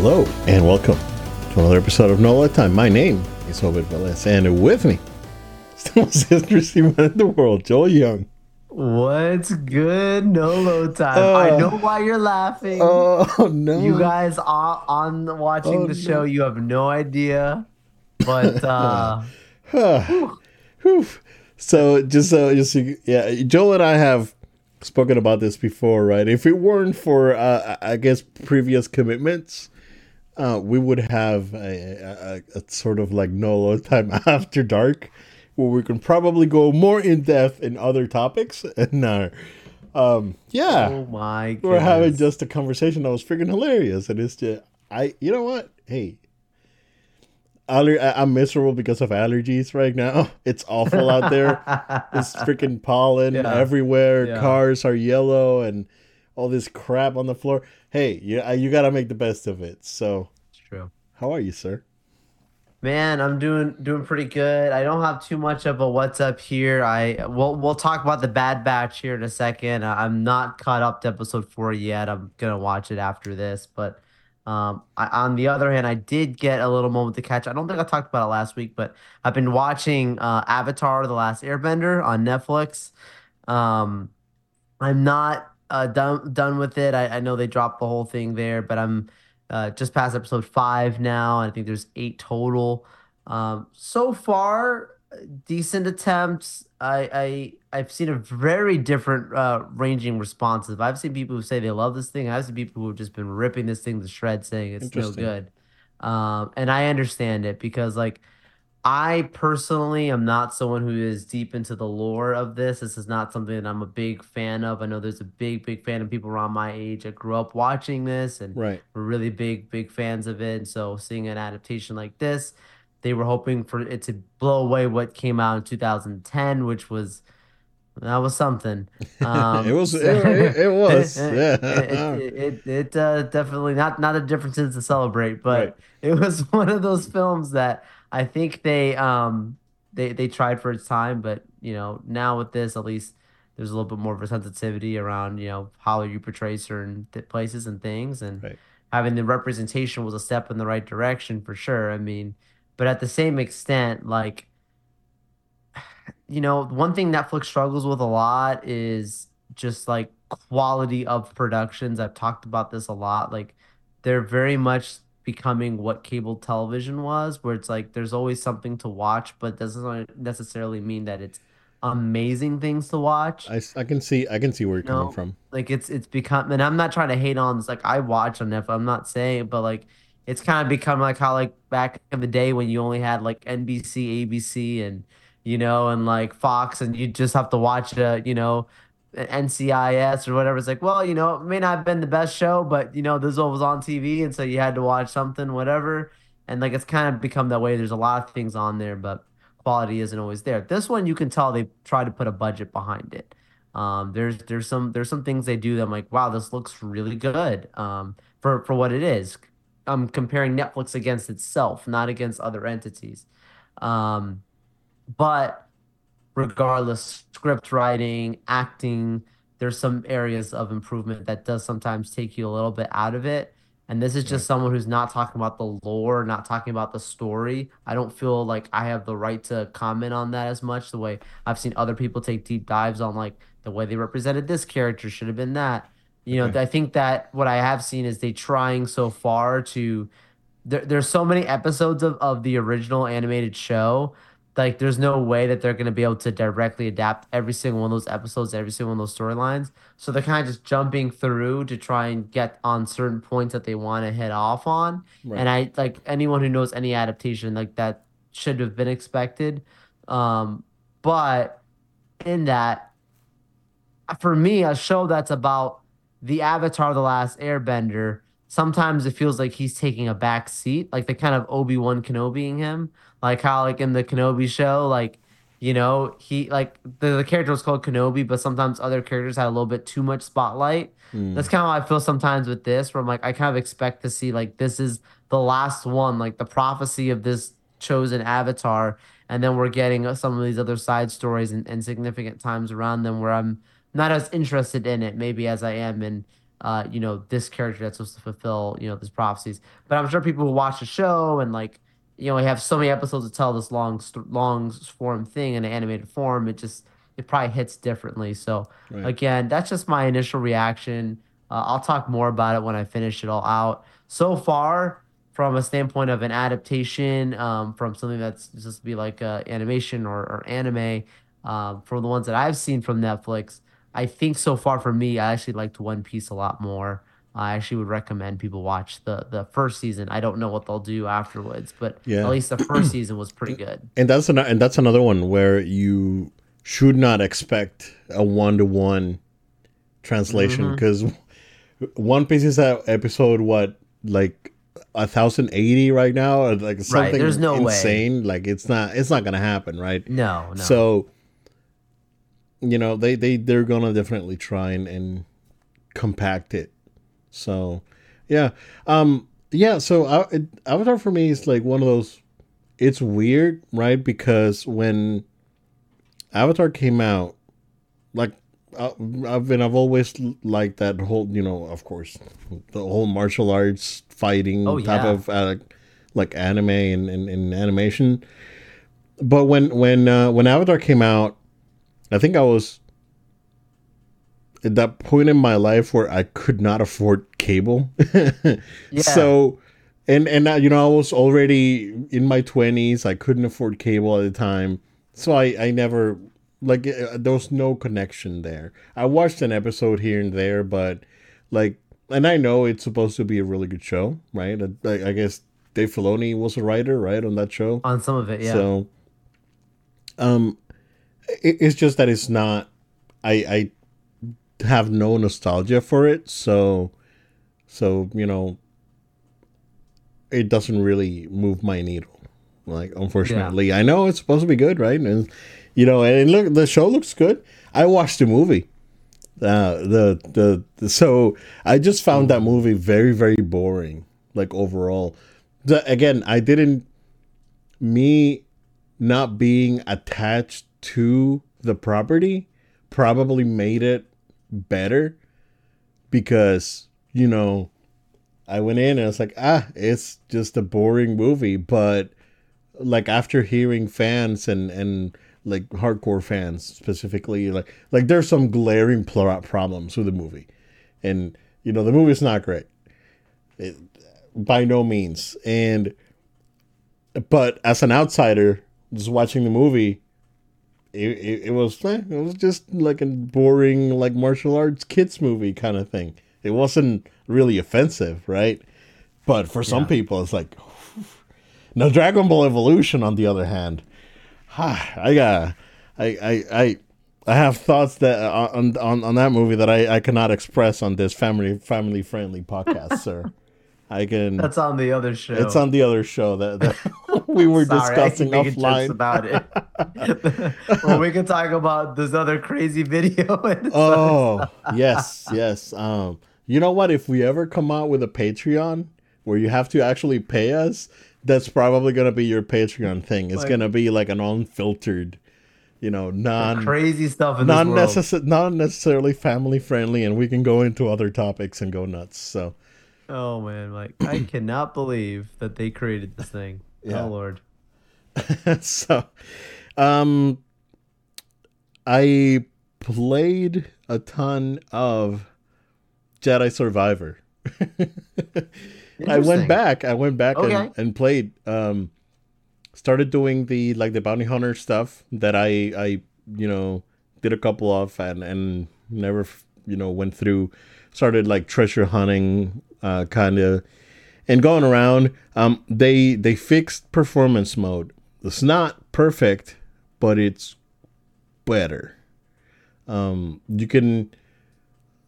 Hello and welcome to another episode of No Load Time. My name is Obed Velez, and with me, is the most interesting man in the world, Joel Young. What's good, No Load time? I Oh. know why you're laughing. Oh no! you guys are on watching Oh, the no. show. You have no idea, but uh, Whew. So just so just yeah, Joel and I have spoken about this before, right? If it weren't for uh, I guess previous commitments, uh, we would have a, a, a sort of like no load time after dark, where we can probably go more in depth in other topics. And uh, um, yeah, oh my god, we're having just a conversation that was freaking hilarious, and it's just I, you know what? Hey, aller- I- I'm miserable because of allergies right now. It's awful out there. It's freaking pollen Yeah. everywhere. Yeah. Cars are yellow and all this crap on the floor. Hey, you you got to make the best of it. So, It's true. how are you, sir? Man, I'm doing doing pretty good. I don't have too much of a what's up here. I we'll we'll talk about the Bad Batch here in a second. I- I'm not caught up to episode four yet. I'm gonna watch it after this. But um, I, on the other hand, I did get a little moment to catch. I don't think I talked about it last week, but I've been watching uh, Avatar: The Last Airbender on Netflix. Um, I'm not uh, done done with it. I, I know they dropped the whole thing there, but I'm uh, just past episode five now. I think there's eight total. Um, so far, decent attempts. I, I I've seen a very different uh, ranging responses. I've seen people who say they love this thing. I've seen people who have just been ripping this thing to shreds, saying it's no good. Um, and I understand it because like I personally am not someone who is deep into the lore of this. This is not something that I'm a big fan of. I know there's a big, big fan of people around my age that grew up watching this and Right. were really big, big fans of it. And so seeing an adaptation like this, they were hoping for it to blow away what came out in 2010, which was that was something. Um, it was. It, it, it was. Yeah. it, it, it uh, definitely not not a differences to celebrate, but Right. it was one of those films that I think they um they they tried for its time, but you know now with this at least there's a little bit more of a sensitivity around you know how you portray certain th- places and things, and Right. having the representation was a step in the right direction for sure. I mean, but at the same extent, like you know, one thing Netflix struggles with a lot is just like quality of productions. I've talked about this a lot. Like they're very much becoming what cable television was, where it's like there's always something to watch, but doesn't necessarily mean that it's amazing things to watch. I can see. I can see where you're No. coming from. Like it's it's become, and I'm not trying to hate on this. Like I watch on Netflix. I'm not saying, but like it's kind of become like how like back in the day when you only had like NBC, ABC, and you know, and like Fox, and you just have to watch it. Uh, you know NCIS or whatever. It's like, well, you know, it may not have been the best show, but you know, this was on TV, and so you had to watch something, whatever. And like it's kind of become that way. There's a lot of things on there, but quality isn't always there. This one, you can tell they tried to put a budget behind it. Um, there's there's some there's some things they do that I'm like, wow, this looks really good. Um, for for what it is. I'm comparing Netflix against itself, not against other entities. Um, but regardless, script writing, acting, there's some areas of improvement that does sometimes take you a little bit out of it. And this is just someone who's not talking about the lore, not talking about the story. I don't feel like I have the right to comment on that as much. The way I've seen other people take deep dives on like the way they represented this character should have been that. You know, Okay. I think that what I have seen is they trying so far to there, there's so many episodes of, of the original animated show like there's no way that they're going to be able to directly adapt every single one of those episodes every single one of those storylines. So they're kind of just jumping through to try and get on certain points that they want to hit off on. Right. and i like anyone who knows any adaptation like that should have been expected. Um but in that for me a show that's about the avatar the last airbender sometimes it feels like he's taking a back seat like the kind of obi-wan kenobiing him like how like in the kenobi show like you know he like the, the character was called kenobi but sometimes other characters had a little bit too much spotlight Hmm. that's kind of how i feel sometimes with this where i'm like i kind of expect to see like this is the last one like the prophecy of this chosen avatar and then we're getting some of these other side stories and, and significant times around them where i'm not as interested in it maybe as i am in uh, you know, this character that's supposed to fulfill, you know, these prophecies. But I'm sure people will watch the show and like, you know, we have so many episodes to tell this long, long form thing in an animated form. It just, it probably hits differently. So right. again, that's just my initial reaction. Uh, I'll talk more about it when I finish it all out. So far, from a standpoint of an adaptation, um, from something that's just to be like uh, animation or, or anime, um, from the ones that I've seen from Netflix, I think so far for me, I actually liked One Piece a lot more. I actually would recommend people watch the the first season. I don't know what they'll do afterwards, but yeah. at least the first season was pretty good. And that's an, and that's another one where you should not expect a one to one translation because mm-hmm. One Piece is that episode what like a thousand eighty right now or like something right, there's no insane. Way. Like it's not it's not gonna happen, right? No, no. So you know they they they're gonna definitely try and, and compact it. So yeah um yeah so uh, avatar for me is like one of those it's weird right? Because when avatar came out like uh, I've been I've always liked that whole you know of course the whole martial arts fighting oh, type yeah. of uh, like anime and, and, and, animation. But when when uh, when Avatar came out I think I was at that point in my life where I could not afford cable. yeah. So, and and uh, you know I was already in my twenties. I couldn't afford cable at the time, so I I never like uh, there was no connection there. I watched an episode here and there, but like, and I know it's supposed to be a really good show, right? I, I guess Dave Filoni was a writer, right, on that show. On some of it, yeah. So, um, it's just that it's not. I I have no nostalgia for it, so so you know, it doesn't really move my needle. Like unfortunately, yeah. I know it's supposed to be good, right? And you know, and look, the show looks good. I watched the movie. Uh, the, the the so I just found that movie very very boring. Like overall, the, again, I didn't me not being attached to the property probably made it better because you know I went in and I was like ah it's just a boring movie. But like after hearing fans and and like hardcore fans specifically like like there's some glaring plot problems with the movie. And you know the movie's not great. It, by no means. And but as an outsider just watching the movie it, it, it was eh, it was just like a boring like martial arts kids movie kind of thing. It wasn't really offensive, right? But for some yeah. people, it's like now Dragon Ball Evolution. On the other hand, I got I I I. I have thoughts that uh, on, on on that movie that I, I cannot express on this family family friendly podcast, sir. I can. That's on the other show. It's on the other show that, that we were Sorry, discussing offline about it. well, we can talk about this other crazy video. oh yes, yes. Um, you know what? If we ever come out with a Patreon where you have to actually pay us, that's probably gonna be your Patreon thing. It's like, gonna be like an unfiltered you know, non crazy stuff non necessarily not necessarily family friendly, and we can go into other topics and go nuts. So Oh man, like I cannot believe that they created this thing. Yeah. Oh lord. so, um, I played a ton of Jedi Survivor. I went back. I went back okay. and, and played. Um, started doing the like the bounty hunter stuff that I I you know did a couple of and and never you know went through. Started like treasure hunting uh, kind of and going around. Um, they they fixed performance mode. It's not perfect, but it's better. Um, you can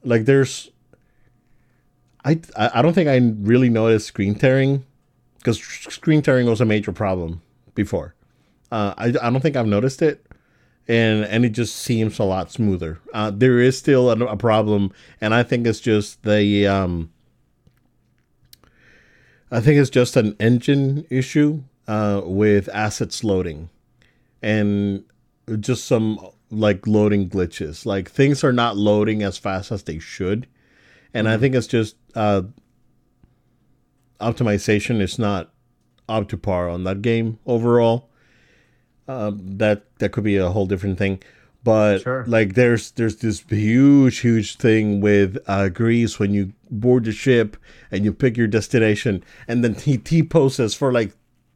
like there's I I don't think I really noticed screen tearing because screen tearing was a major problem before. Uh, I I don't think I've noticed it, and and it just seems a lot smoother. Uh, there is still a, a, problem, and I think it's just the um, I think it's just an engine issue uh, with assets loading and just some like loading glitches. Like things are not loading as fast as they should. and I think it's just uh, optimization is not up to par on that game overall. Um, that that could be a whole different thing, but Sure. like there's there's this huge huge thing with uh, Greez when you board the ship and you pick your destination, and then he t poses for like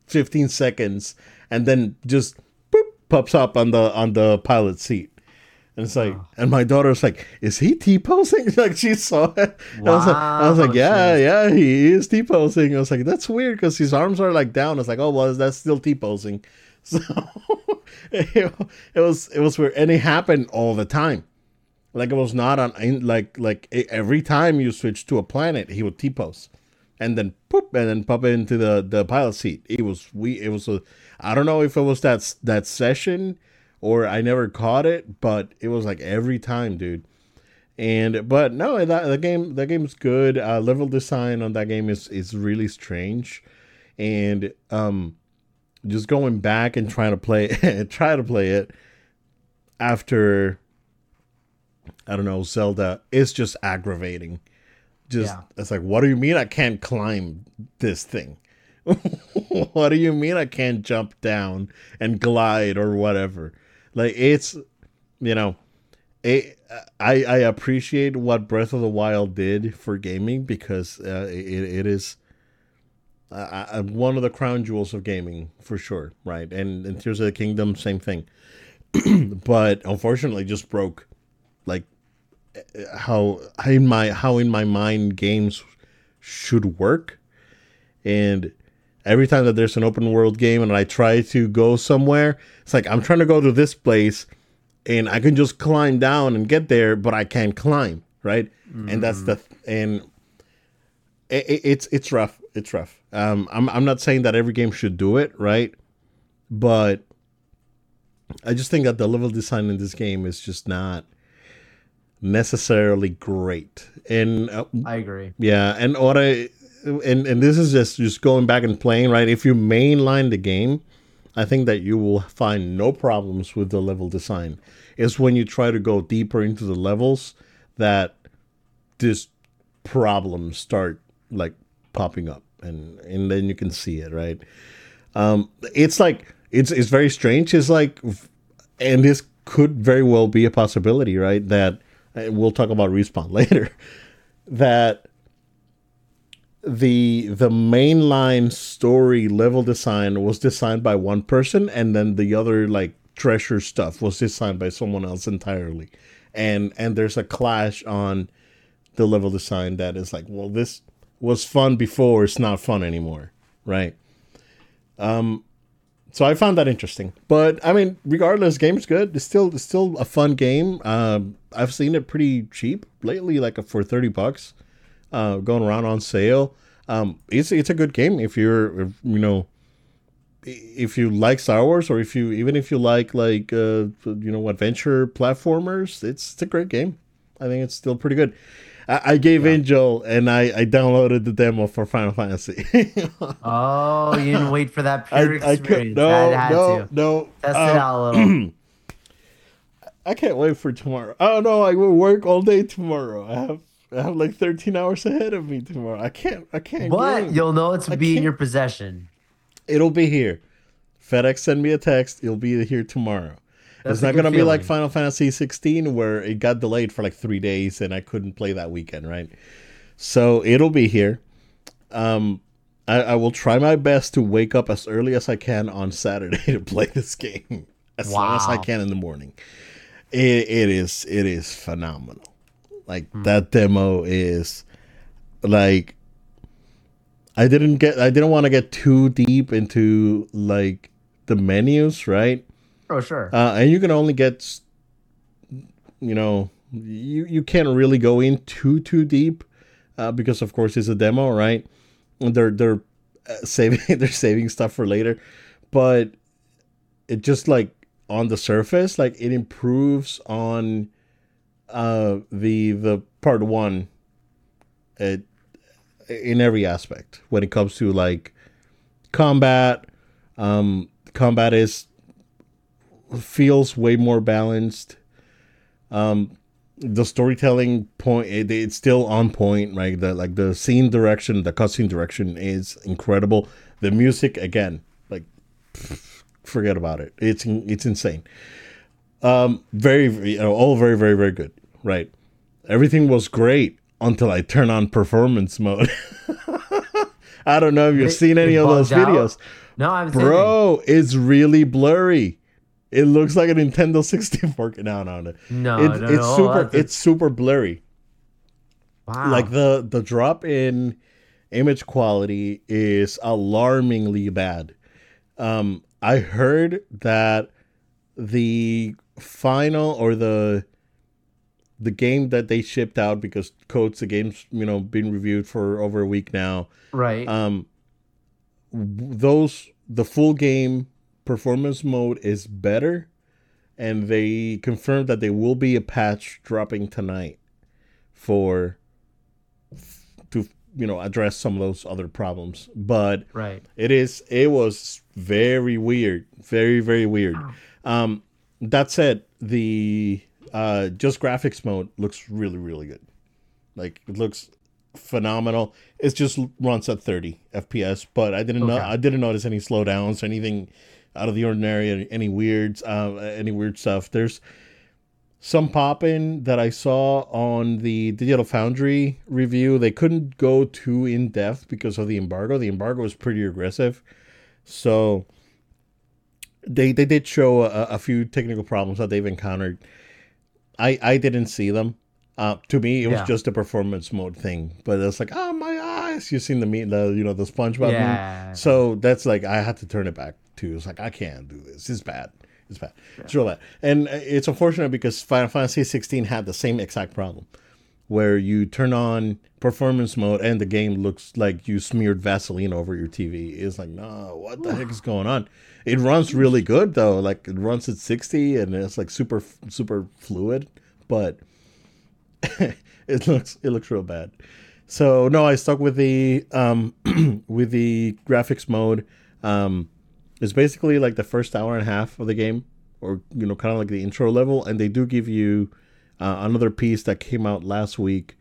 15 seconds, and then just boop, pops up on the on the pilot seat. And it's like, and my daughter's like, "Is he t posing?" Like she saw it. I was like, I was like, "Yeah, yeah, he is t posing." I was like, "That's weird," because his arms are like down. I was like, "Oh, well, that's still t posing." So it, was it was weird, and it happened all the time. Like it was not on like like every time you switch to a planet, he would t pose, and then poop, and then pop into the the pilot seat. It was we. It was a. I don't know if it was that that session or I never caught it, but it was like every time, dude. And but no, that the game the game's good. Uh, level design on that game is is really strange, and um, just going back and trying to play try to play it after I don't know Zelda is just aggravating. Just Yeah. it's like, what do you mean I can't climb this thing? what do you mean I can't jump down and glide or whatever? Like it's, you know, it, I I appreciate what Breath of the Wild did for gaming because uh, it it is uh, uh, one of the crown jewels of gaming for sure, right? And and Tears of the Kingdom, same thing. but unfortunately, just broke like how how in my how in my mind games should work and every time that there's an open world game and I try to go somewhere, it's like I'm trying to go to this place and I can just climb down and get there, but I can't climb, right? And that's the and it, it- it's it's rough. It's rough. Um, I'm I'm not saying that every game should do it, right? But I just think that the level design in this game is just not necessarily great. And uh, I agree. yeah, and what I and and this is just just going back and playing right. If you mainline the game, I think that you will find no problems with the level design. It's when you try to go deeper into the levels that this problems start like popping up, and and then you can see it right. Um, it's like it's it's very strange. It's like, and this could very well be a possibility, right? That we'll talk about respawn later. That the the mainline story level design was designed by one person, and then the other like treasure stuff was designed by someone else entirely, and and there's a clash on the level design that is like, well, this was fun before, it's not fun anymore, right? Um, so I found that interesting. But I mean, regardless, game's good. It's still it's still a fun game. Um, I've seen it pretty cheap lately, like for thirty bucks, uh, going around on sale. Um, it's it's a good game if you're if, you know if you like Star Wars or if you even if you like like uh, you know adventure platformers. It's, it's a great game. I think it's still pretty good. I, I gave Angel and I, I downloaded the demo for Final Fantasy. Oh, you didn't wait for that I, pure I experience. no I had no to no. test um, it out a little. I can't wait for tomorrow. Oh no, I will work all day tomorrow. I have I have like 13 hours ahead of me tomorrow. I can't I can't but you'll know it's I be in your possession. It'll be here. FedEx send me a text. It'll be here tomorrow. That's it's not gonna be like. Final Fantasy 16 where it got delayed for like three days and I couldn't play that weekend, right? So it'll be here. Um, I, I will try my best to wake up as early as I can on Saturday to play this game as long as I can in the morning. It, it is it is phenomenal. Like that demo is like I didn't get I didn't want to get too deep into like the menus, right? Oh, sure. Uh, and you can only get, you know, you you can't really go in too too deep uh, because of course it's a demo, right? They're they're uh, saving they're saving stuff for later, but it just like on the surface, like it improves on uh the the part one, it in every aspect when it comes to like combat. Um, combat is feels way more balanced. Um, the storytelling point it, it's still on point right? The like the scene direction the cutscene direction is incredible. The music again like forget about it. It's it's insane. Um very you know, all very very very good right? Everything was great until i turn on performance mode. I don't know if you've It- seen any of those out? videos. No, I'm saying. bro it's really blurry it looks like a nintendo 64 no no no. No, it, no, it's no, super that's it's super blurry. Wow. like the the drop in image quality is alarmingly bad. Um i heard that the final or the the game that they shipped out because codes the game's you know been reviewed for over a week now right. um those the full game performance mode is better and they confirmed that there will be a patch dropping tonight for to you know address some of those other problems. But right. it is it was very weird very very weird. Um that said the uh just graphics mode looks really really good. Like it looks phenomenal. It just runs at 30 fps but i didn't know i didn't notice any slowdowns or anything out of the ordinary any, weirds uh any weird stuff there's some popping that I saw on the Digital Foundry review. They couldn't go too in depth because of the embargo. The embargo was pretty aggressive, so they they did show a, a few technical problems that they've encountered. I I didn't see them. Uh, to me, it was Yeah. just a performance mode thing. But it's like, oh my eyes! You've seen the me the you know the SpongeBob meme? Yeah. So that's like I had to turn it back too. It's like I can't do this. It's bad. It's bad. It's real bad. And it's unfortunate because Final Fantasy 16 had the same exact problem, where you turn on performance mode and the game looks like you smeared Vaseline over your TV. It's like, no, what the heck is going on? It runs really good though. Like it runs at 60 and it's like super super fluid, but it looks it looks real bad. So no, I stuck with the um with the graphics mode. Um it's basically like the first hour and a half of the game, or you know, kind of like the intro level, and they do give you uh, another piece that came out last week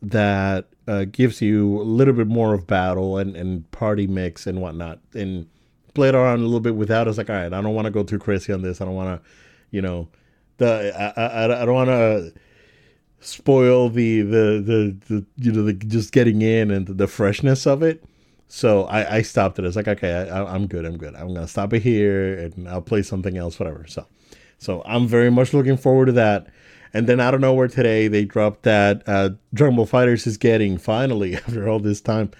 that uh, gives you a little bit more of battle and, and party mix and whatnot. And play it around a little bit without. It's like, all right, I don't want to go too crazy on this. I don't want to, you know, the I, I, I don't want to spoil the, the the the you know the just getting in and the freshness of it. So I, I stopped it. It's like okay, I, I'm good. I'm good. I'm gonna stop it here and I'll play something else, whatever. So, so I'm very much looking forward to that. And then out of nowhere today, they dropped that uh, Dragon Ball FighterZ is getting finally after all this time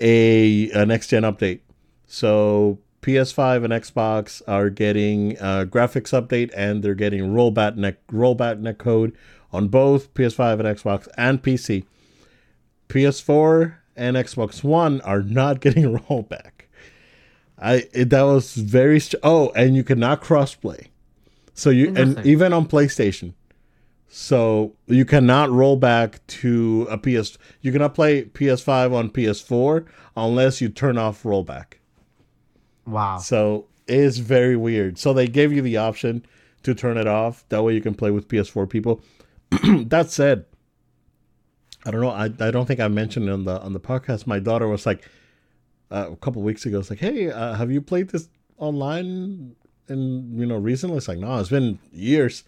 a, a next gen update. So PS5 and Xbox are getting a graphics update and they're getting rollback neck rollback net code on both PS5 and Xbox and PC. PS4 and Xbox One are not getting rollback. I it, that was very oh, and you cannot crossplay. So you and even on PlayStation. So you cannot roll back to a PS. You cannot play PS5 on PS4 unless you turn off rollback. Wow. So it is very weird. So they gave you the option to turn it off. That way you can play with PS4 people. that said, I don't know. I, I don't think I mentioned it on the on the podcast. My daughter was like uh, a couple weeks ago. It's like, hey, uh, have you played this online? And you know, recently it's like, no, it's been years.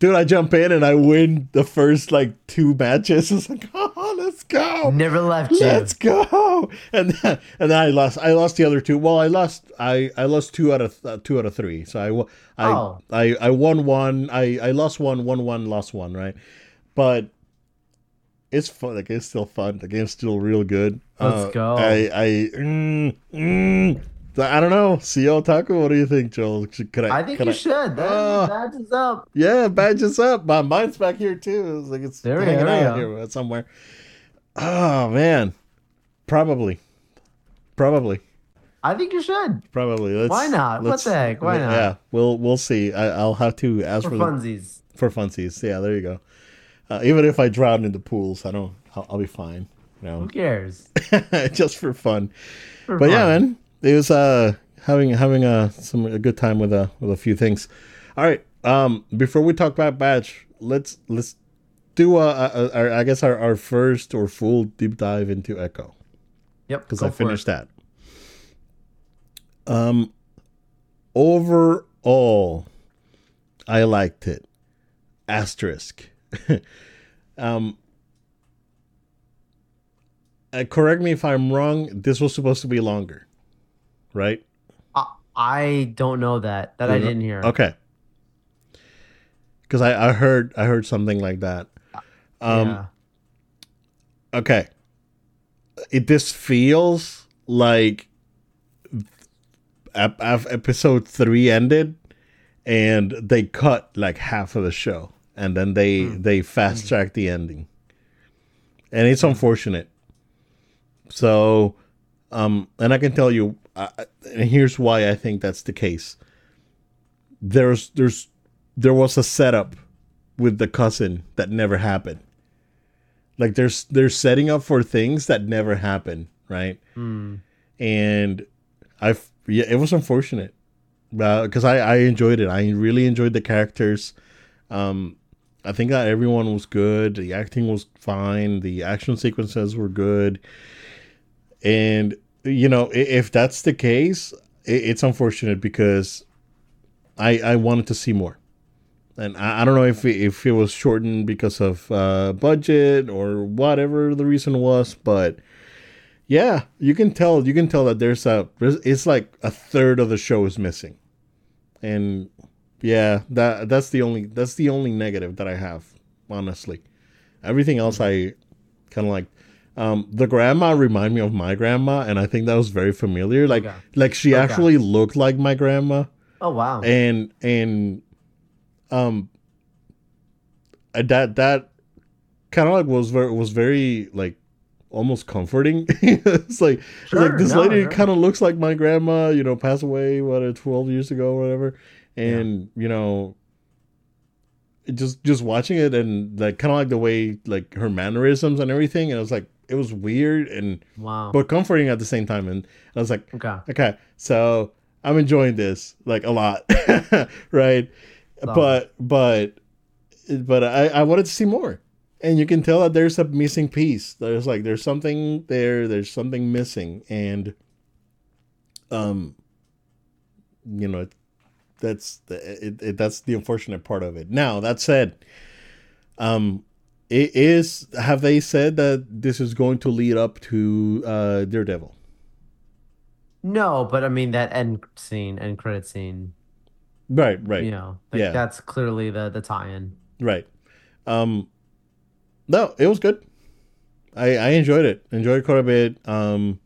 Dude, I jump in and I win the first like two matches. It's like, oh, let's go. Never left you. Let's go. And then, and then I lost. I lost the other two. Well, I lost. I I lost two out of uh, two out of three. So I I Oh. I I won one. I I lost one. Won one. Lost one. Right. But it's fun. Like it's still fun. The game's still real good. Let's Uh, go. I I mm, mm, I don't know. CEO Taco. What do you think, Joel? Should- Could I? I think you should. That, Oh. that is up. Yeah, badges up. My mind's back here too. It's like it's There hanging out here somewhere. Oh man, probably, probably, I think you should. probably. Let's, Why not? What the heck? Why not? Yeah, we'll we'll see. I, I'll have to ask For for, the, funsies. for funsies. Yeah, there you go. Uh, even if I drown in the pools, I don't. I'll, I'll be fine. You know? Who cares? just for fun. For But yeah, fun. man, it was uh having having a some a good time with a with a few things. All right, um, before we talk about Batch, let's let's do a, a, a I guess our, our first or full deep dive into Echo. Yep. Because I finished it. that. Um overall I liked it. Asterisk. um uh, correct me if I'm wrong. This was supposed to be longer, right? I, I don't know that. That I Mhm. didn't hear. Okay. Because I, I heard I heard something like that. Um, yeah. Okay. It this feels like ep- episode three ended, and they cut like half of the show, and then they they fast track the ending, and it's unfortunate. So, um, and I can tell you, uh, and here's why I think that's the case. There's there's there was a setup with the cousin that never happened. Like there's they're setting up for things that never happen, right? Hmm. And I yeah, it was unfortunate because I I enjoyed it. I really enjoyed the characters. Um, I think that everyone was good. The acting was fine. The action sequences were good. And you know, if that's the case, it's unfortunate because I I wanted to see more and I, I don't know if it, if it was shortened because of uh, budget or whatever the reason was, but yeah, you can tell you can tell that there's a it's like a third of the show is missing, and yeah, that that's the only that's the only negative that I have honestly. Everything else I kind of like. Um, the grandma remind me of my grandma, and I think that was very familiar. Like Okay. like she Okay. actually looked like my grandma Oh wow. and and um uh, that that kind of like was very was very like almost comforting it's like it's like this no, lady sure. kind of looks like my grandma you know passed away what 12 years ago or whatever and you know just just watching it and like kind of like the way like her mannerisms and everything and it was like it was weird and wow. but comforting at the same time and i was like okay. Okay, so I'm enjoying this like a lot, right? Love but but but I I wanted to see more, and you can tell that there's a missing piece. There's like there's something there. There's something missing, and um, you know, that's the it, it, that's the unfortunate part of it. Now that said, um. It is have they said that this is going to lead up to uh Daredevil? No, but I mean that end scene, end credit scene. Right, right. You know, like Yeah. that's clearly the the tie-in. Right. Um no, it was good. I I enjoyed it. Enjoyed it quite a bit. Um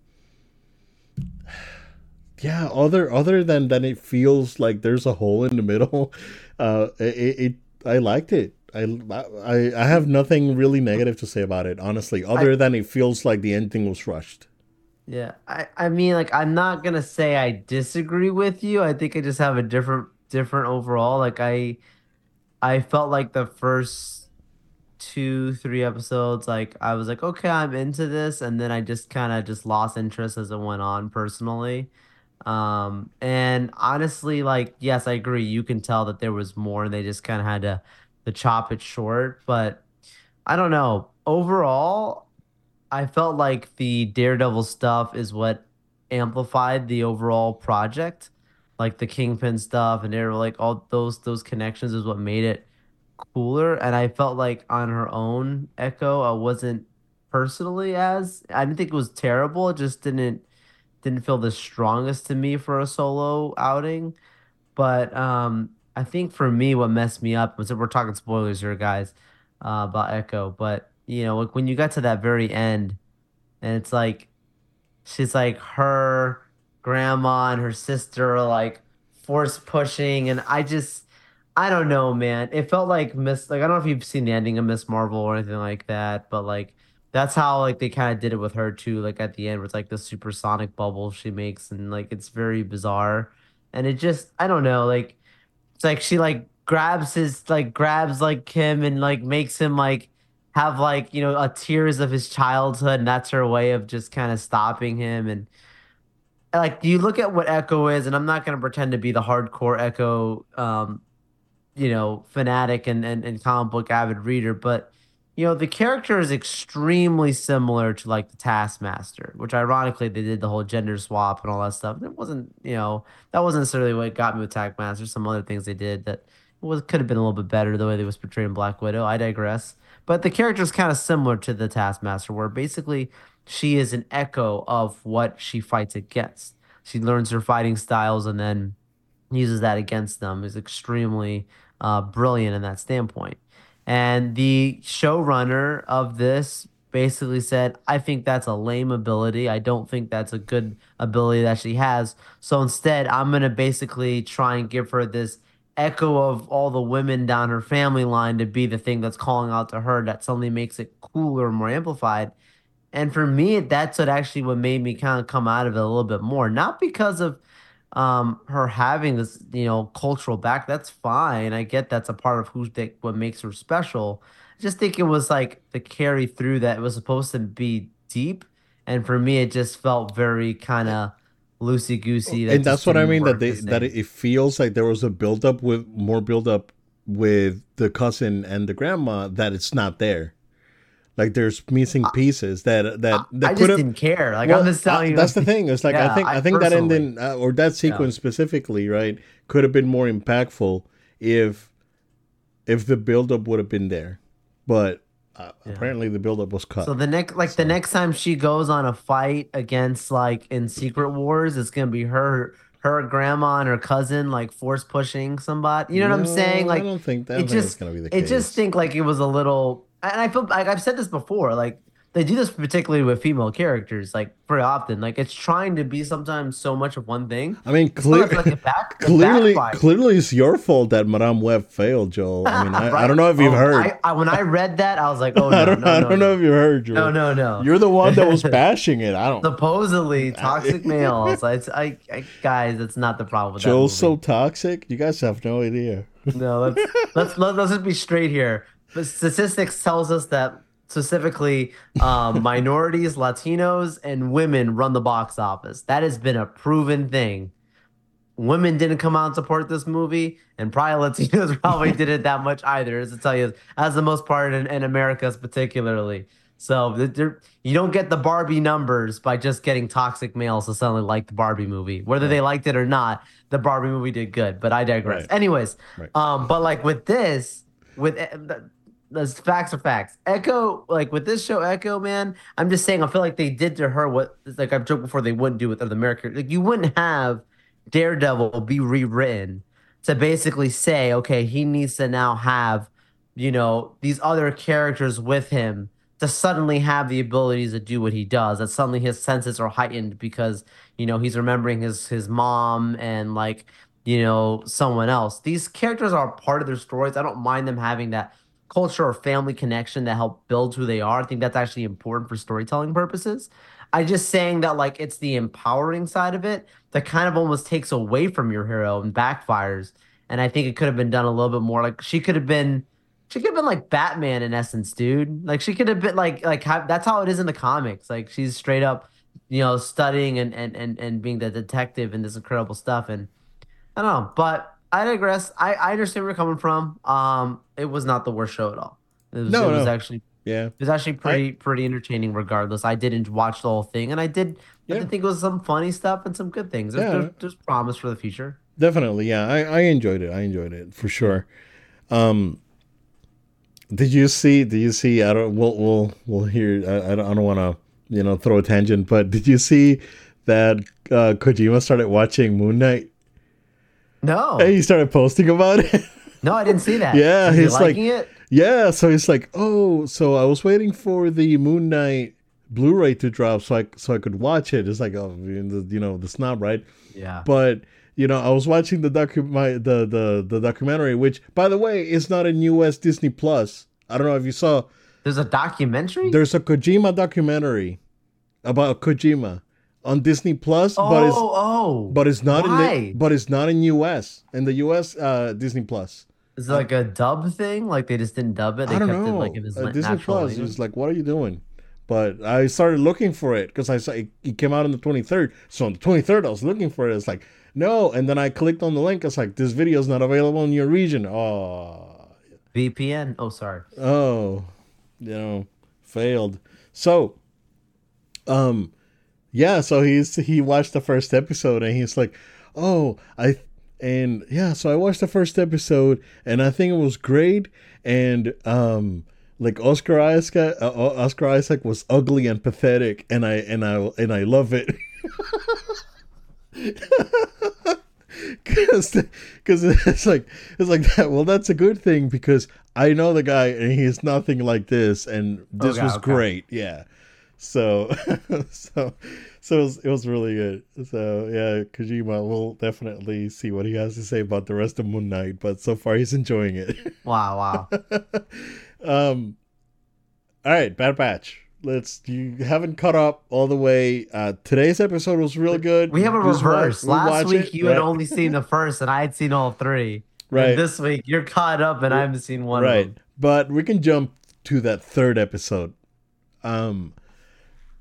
yeah, other other than than it feels like there's a hole in the middle. Uh it, it I liked it. I, I I have nothing really negative to say about it, honestly, other than it feels like the ending was rushed. Yeah, I I mean like I'm not gonna say I disagree with you. I think I just have a different different overall. Like I I felt like the first two three episodes like I was like okay I'm into this and then I just kind of just lost interest as it went on personally. Um and honestly like yes I agree you can tell that there was more and they just kind of had to to chop it short but I don't know overall I felt like the Daredevil stuff is what amplified the overall project. Like the Kingpin stuff and Daredevil, like all those those connections is what made it cooler. And I felt like on her own, Echo, I wasn't personally as I didn't think it was terrible. It just didn't didn't feel the strongest to me for a solo outing. But um I think for me what messed me up was that we're talking spoilers here, guys, uh, about Echo. But you know, like when you got to that very end, and it's like she's like her grandma and her sister are like force pushing, and I just I don't know, man. It felt like Miss like I don't know if you've seen the ending of Ms. Marvel or anything like that, but like that's how like they kind of did it with her too. Like at the end, where it's like the supersonic bubble she makes, and like it's very bizarre, and it just I don't know, like it's like she like grabs his like grabs like him and like makes him like have like you know a tears of his childhood, and that's her way of just kind of stopping him and like you look at what Echo is, and I'm not gonna pretend to be the hardcore Echo um you know, fanatic and, and, and comic book avid reader, but you know, the character is extremely similar to like the Taskmaster, which ironically they did the whole gender swap and all that stuff. It wasn't, you know, that wasn't necessarily what got me with Taskmaster. Some other things they did that was could have been a little bit better the way they was portraying Black Widow. I digress. But the character is kind of similar to the Taskmaster, where basically she is an echo of what she fights against. She learns her fighting styles and then uses that against them. Is extremely uh, brilliant in that standpoint. And the showrunner of this basically said, I think that's a lame ability. I don't think that's a good ability that she has. So instead, I'm going to basically try and give her this echo of all the women down her family line to be the thing that's calling out to her that suddenly makes it cooler, more amplified. And for me, that's what actually what made me kind of come out of it a little bit more. Not because of um her having this you know cultural back that's fine. I get that's a part of who they, what makes her special. I just think it was like the carry through that it was supposed to be deep. And for me it just felt very kind of loosey goosey and that's what i mean that they that it feels like there was a build up with more build up with the cousin and the grandma that it's not there like there's missing pieces that that, that I just didn't care. Like well, I'm just telling you. That's the thing. It's like yeah, I think I, I think that ending uh, or that sequence yeah. specifically, right, could have been more impactful if if the buildup would have been there, but uh, yeah. apparently the buildup was cut. So the next, like so. the next time she goes on a fight against like in Secret Wars, it's gonna be her her grandma and her cousin like force pushing somebody. You know no, what I'm saying? Like I don't think that. It just gonna be the case. It just think like it was a little and I feel like I've said this before, like they do this particularly with female characters, like very often. Like it's trying to be sometimes so much of one thing. I mean, clear, like back, clearly, clearly, it's your fault that Madame Web failed, Joel. I mean, I, right? I don't know if you've oh, heard. I, I, when I read that, I was like, oh no, I don't, no, I don't no, know if you heard, Joel. No, no, no. You're the one that was bashing it. I don't. Supposedly toxic males. It's I, I, guys, that's not the problem. With Joel's so toxic. You guys have no idea. No, let's let's let's, let's just be straight here. But statistics tells us that specifically um, minorities, Latinos, and women run the box office. That has been a proven thing. Women didn't come out and support this movie, and probably Latinos probably didn't that much either, as to tell you, as the most part in, in Americas particularly. So you don't get the Barbie numbers by just getting toxic males to suddenly like the Barbie movie. Whether they liked it or not, the Barbie movie did good. But I digress. Right. Anyways, right. um, but like with this, with the facts are facts. Echo, like with this show, Echo, man, I'm just saying, I feel like they did to her what, like I've joked before, they wouldn't do with other American. Like you wouldn't have Daredevil be rewritten to basically say, okay, he needs to now have, you know, these other characters with him to suddenly have the abilities to do what he does. That suddenly his senses are heightened because you know he's remembering his his mom and like you know someone else. These characters are part of their stories. I don't mind them having that culture or family connection that help build who they are. I think that's actually important for storytelling purposes. I just saying that like it's the empowering side of it that kind of almost takes away from your hero and backfires. And I think it could have been done a little bit more. Like she could have been, she could have been like Batman in essence, dude. Like she could have been like like that's how it is in the comics. Like she's straight up, you know, studying and and and and being the detective and this incredible stuff. And I don't know, but I digress. I, I understand where you're coming from. Um, it was not the worst show at all. It was, no, it was no. actually yeah, it was actually pretty I, pretty entertaining. Regardless, I didn't watch the whole thing, and I did. Yeah. I did think it was some funny stuff and some good things. There's, yeah. there's, there's promise for the future. Definitely, yeah. I, I enjoyed it. I enjoyed it for sure. Um, did you see? Did you see? I don't. We'll we'll we'll hear. I, I don't, I don't want to you know throw a tangent, but did you see that uh, Kojima started watching Moon Knight? No. And he started posting about it. No, I didn't see that. yeah, he's like, it? yeah. So he's like, oh, so I was waiting for the Moon Knight Blu-ray to drop so I so I could watch it. It's like, oh, you know, the snob, right? Yeah. But you know, I was watching the docu my the the the documentary, which by the way is not in U.S. Disney Plus. I don't know if you saw. There's a documentary. There's a Kojima documentary about Kojima on Disney Plus, oh, but it's oh, but it's not Why? in the but it's not in US. In the US, uh, Disney Plus. Is it like a dub thing? Like they just didn't dub it? They I don't know. It like uh, Disney Plus is like, what are you doing? but I started looking for it because I saw it, it came out on the 23rd. So on the 23rd, I was looking for it. It's like no, and then I clicked on the link. It's like this video is not available in your region. Oh, VPN. Oh, sorry. oh, you know, failed. So, um, yeah. So he's he watched the first episode and he's like, oh, I and yeah. So I watched the first episode and I think it was great. And um, like Oscar Isaac, uh, Oscar Isaac was ugly and pathetic, and I and I and I love it. Cause, cause it's like it's like that. Well, that's a good thing because I know the guy and he's nothing like this, and this Okay, was okay. great. Yeah. So, so, so it was, it was really good. So yeah, Kojima will definitely see what he has to say about the rest of Moon Knight, but so far he's enjoying it. Wow, wow. um, all right, Bad Batch. Let's. You haven't caught up all the way. Uh, today's episode was real good. We have a Just reverse. we Last watch week it, you had only seen the first, and I had seen all three. Right. And this week you're caught up, and I haven't seen one of right but we can jump to that third episode um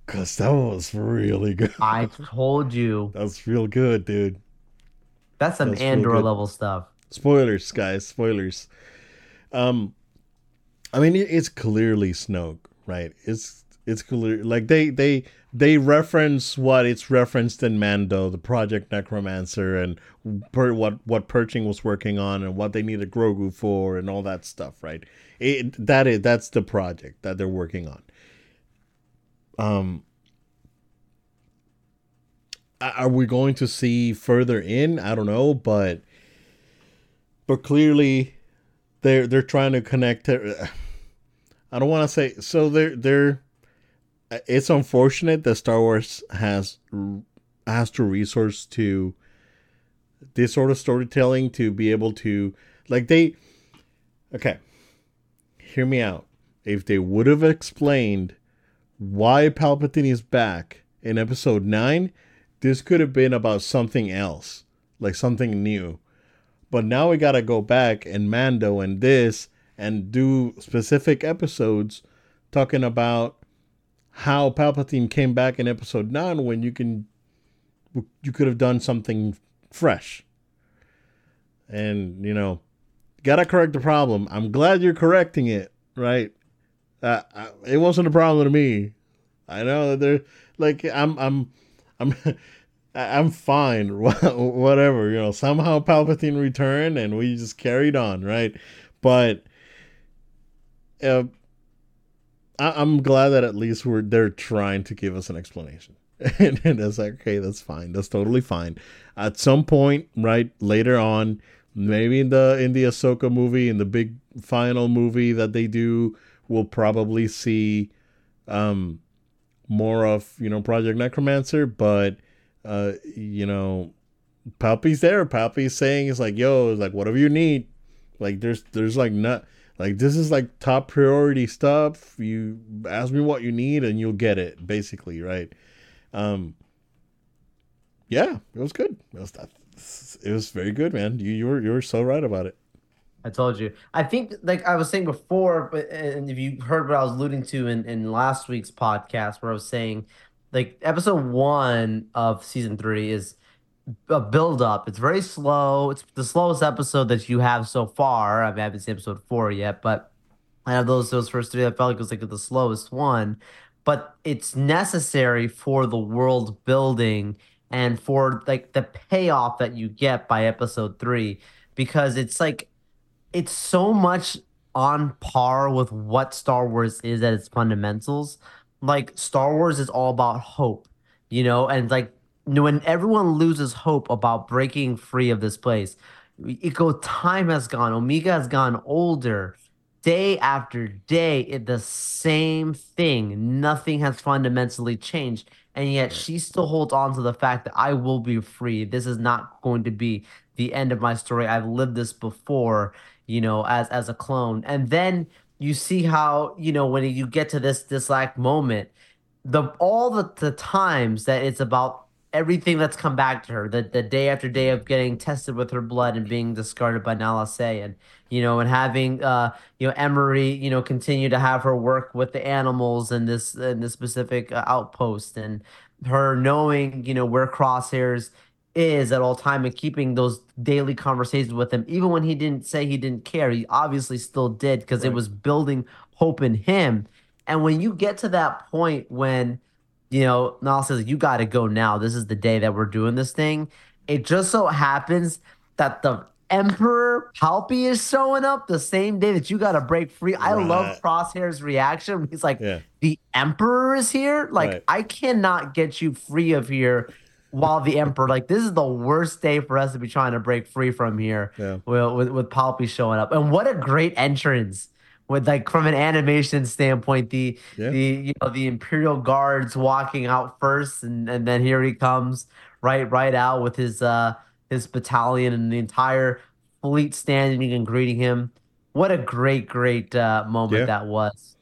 because that was really good. I told you. That's real good dude. That's some That's Andor level stuff. spoilers guys spoilers. Um i mean it's clearly snoke right? It's it's clear like they they they reference what it's referenced in mando the project necromancer and per, what what Pershing was working on and what they needed grogu for and all that stuff right? It that is that's the project that they're working on um are we going to see further in? I don't know but but clearly they're they're trying to connect i don't want to say so they're they're it's unfortunate that star wars has has to resource to this sort of storytelling to be able to like they okay hear me out. If they would have explained why palpatine is back in episode 9 this could have been about something else like something new but now we gotta go back and Mando and this and do specific episodes talking about how Palpatine came back in episode nine when you can you could have done something fresh. And you know, gotta correct the problem. I'm glad you're correcting it, right? Uh, it wasn't a problem to me. I know that they're like I'm I'm I'm I'm fine. Whatever, you know. Somehow Palpatine returned, and we just carried on, right? But uh, I, I'm glad that at least we're they're trying to give us an explanation, and, and it's like, okay, that's fine. That's totally fine. At some point, right later on, maybe in the in the Ahsoka movie, in the big final movie that they do, we'll probably see um more of you know Project Necromancer, but uh, you know, Palpy's there. Palpy's saying it's like, yo, it's like whatever you need. Like there's there's like not like this is like top priority stuff. You ask me what you need and you'll get it, basically, right? Um Yeah, it was good. It was it was very good, man. You you were you were so right about it. I told you. I think, like I was saying before, but and if you heard what I was alluding to in, in last week's podcast, where I was saying, like episode one of season three is a build up. It's very slow. It's the slowest episode that you have so far. I, mean, I haven't seen episode four yet, but I have those those first three. I felt like it was like the slowest one, but it's necessary for the world building and for like the payoff that you get by episode three because it's like it's so much on par with what Star Wars is at its fundamentals. Like Star Wars is all about hope, you know, and like when everyone loses hope about breaking free of this place, it go time has gone, Omega has gone older. Day after day, it the same thing. Nothing has fundamentally changed. And yet she still holds on to the fact that I will be free. This is not going to be the end of my story. I've lived this before you know, as as a clone. And then you see how, you know, when you get to this this like moment, the all the, the times that it's about everything that's come back to her the, the day after day of getting tested with her blood and being discarded by Nala and you know and having uh you know Emerie you know continue to have her work with the animals in this in this specific uh, outpost and her knowing you know where crosshairs is at all time and keeping those daily conversations with him even when he didn't say he didn't care he obviously still did because right. it was building hope in him and when you get to that point when you know, Nala says, You got to go now. This is the day that we're doing this thing. It just so happens that the Emperor Palpy is showing up the same day that you got to break free. Right. I love Crosshair's reaction. He's like, yeah. The Emperor is here? Like, right. I cannot get you free of here while the Emperor, like, this is the worst day for us to be trying to break free from here yeah. with, with, with Palpy showing up. And what a great entrance with like from an animation standpoint, the yeah. the you know the Imperial guards walking out first, and and then here he comes right right out with his uh his battalion and the entire fleet standing and greeting him. What a great great uh, moment yeah. that was.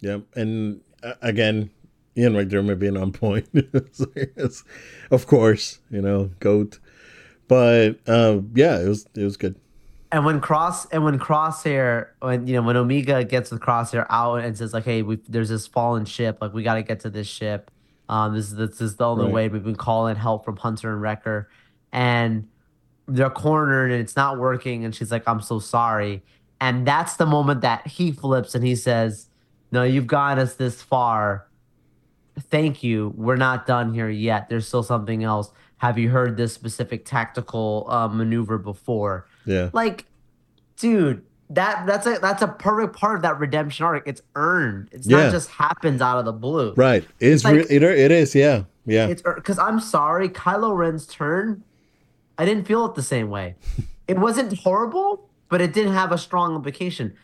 Yeah, and uh, again, Ian McDiarmid being on point, of course, you know, goat. But uh, yeah, it was it was good. And when cross and when crosshair when you know when Omega gets the crosshair out and says like, hey, we there's this fallen ship, like we got to get to this ship. Um, this is this is the only right. way we've been calling help from Hunter and Wrecker, and they're cornered and it's not working. And she's like, I'm so sorry. And that's the moment that he flips and he says, No, you've gotten us this far. Thank you. We're not done here yet. There's still something else. Have you heard this specific tactical uh, maneuver before? Yeah. Like, dude, that that's a that's a perfect part of that redemption arc. It's earned. It's yeah. not just happens out of the blue. Right. It's, it's like, re- it, it is. Yeah. Yeah. It's because I'm sorry, Kylo Ren's turn. I didn't feel it the same way. it wasn't horrible, but it didn't have a strong implication.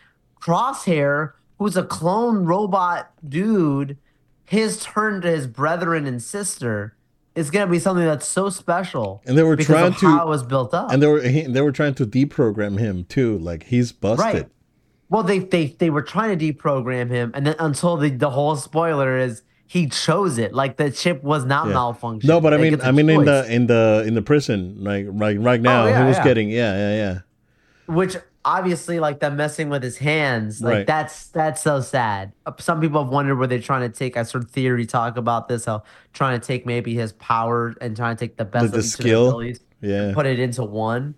Crosshair, who's a clone robot dude, his turn to his brethren and sister is going to be something that's so special. And they were trying to how it was built up. And they were he, they were trying to deprogram him too. Like he's busted. Right. Well, they they they were trying to deprogram him, and then until the the whole spoiler is he chose it. Like the chip was not yeah. malfunctioning. No, but I mean, I mean choice. in the in the in the prison, like right right oh, now, oh, yeah, he was yeah. getting yeah yeah yeah. Which obviously like them messing with his hands like right. that's that's so sad. Some people have wondered where they're trying to take i sort of theory talk about this how trying to take maybe his power and trying to take the best the, the of skill? yeah. put it into one.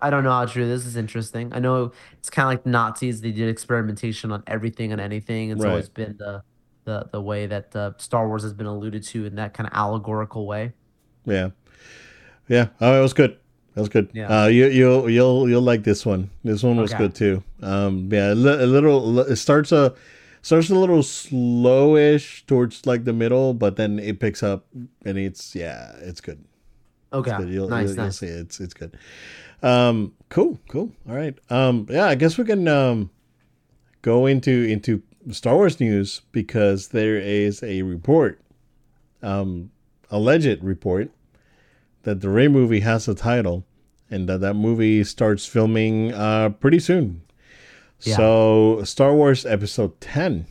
I don't know how true this is interesting. I know it's kind of like nazis they did experimentation on everything and anything. It's right. always been the the the way that uh, star wars has been alluded to in that kind of allegorical way. Yeah. Yeah. Oh it was good that was good. Yeah. Uh, you you'll you'll you'll like this one. This one was okay. good too. Um, yeah, a, little. It starts a starts a little slowish towards like the middle, but then it picks up and it's yeah, it's good. Okay. It's good. You'll, nice, you'll, nice. You'll see it's it's good. Um, cool, cool. All right. Um, yeah, I guess we can um go into into Star Wars news because there is a report, um, alleged report that the Rey movie has a title and that that movie starts filming uh, pretty soon. Yeah. So, Star Wars Episode 10,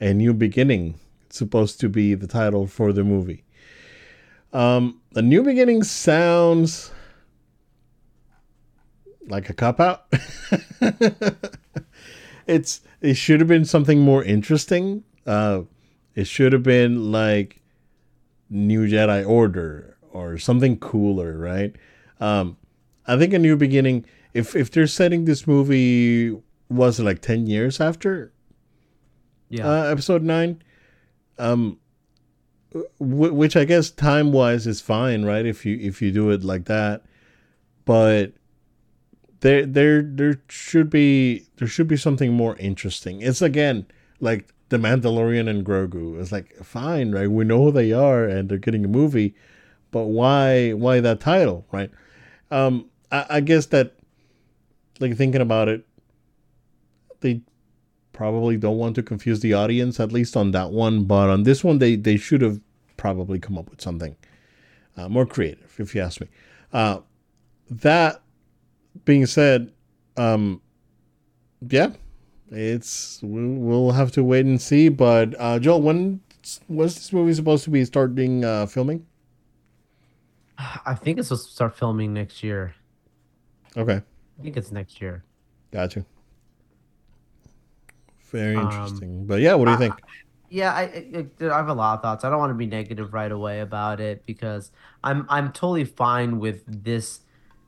A New Beginning, it's supposed to be the title for the movie. Um, A New Beginning sounds like a cop out. it's it should have been something more interesting. Uh, it should have been like New Jedi Order or something cooler, right? Um, I think a new beginning. If if they're setting this movie, was it like ten years after? Yeah, uh, episode nine. Um, w- which I guess time wise is fine, right? If you if you do it like that, but there there there should be there should be something more interesting. It's again like the Mandalorian and Grogu. It's like fine, right? We know who they are, and they're getting a movie but why why that title, right? Um, I, I guess that like thinking about it, they probably don't want to confuse the audience, at least on that one. But on this one, they they should have probably come up with something uh, more creative, if you ask me. Uh, that being said, um, yeah, it's we'll have to wait and see. But uh, Joel, when was this movie supposed to be starting uh, filming? I think it's supposed to start filming next year. Okay, I think it's next year. gotcha. Very Um, interesting. but yeah, what do you I- think? Yeah, I, I I have a lot of thoughts. I don't want to be negative right away about it because I'm I'm totally fine with this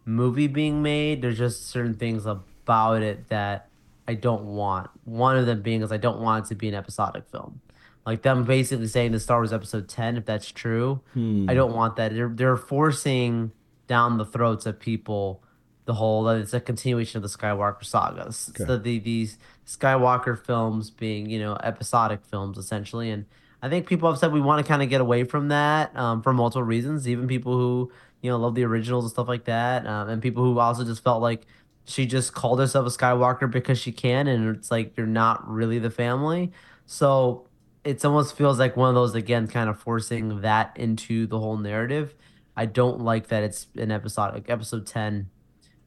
movie being made. There's just certain things about it that I don't want. One of them being is I don't want it to be an episodic film. Like them basically saying the Star Wars Episode 10, if that's true, Hmm. I don't want that. They're they're forcing down the throats of people the whole that it's a continuation of the Skywalker saga. S- Okay. So the these Skywalker films being you know episodic films essentially, and I think people have said we want to kind of get away from that um, for multiple reasons. Even people who you know love the originals and stuff like that, um, and people who also just felt like she just called herself a Skywalker because she can, and it's like you're not really the family. So it almost feels like one of those again, kind of forcing that into the whole narrative. I don't like that it's an episodic episode ten.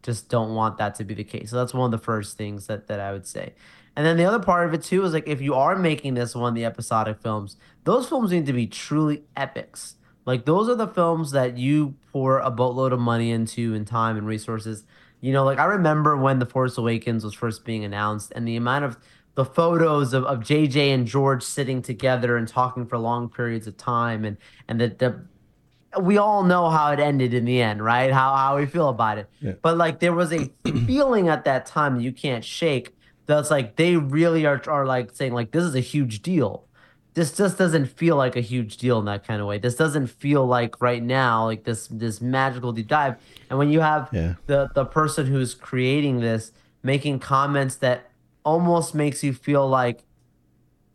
Just don't want that to be the case. So that's one of the first things that that I would say. And then the other part of it too is like if you are making this one the episodic films, those films need to be truly epics. Like those are the films that you pour a boatload of money into and time and resources. You know, like I remember when The Force Awakens was first being announced and the amount of the photos of, of JJ and George sitting together and talking for long periods of time and and the, the we all know how it ended in the end, right? How how we feel about it. Yeah. But like there was a feeling at that time you can't shake. That's like they really are are like saying like this is a huge deal. This just doesn't feel like a huge deal in that kind of way. This doesn't feel like right now like this this magical deep dive. And when you have Yeah. the the person who's creating this making comments that almost makes you feel like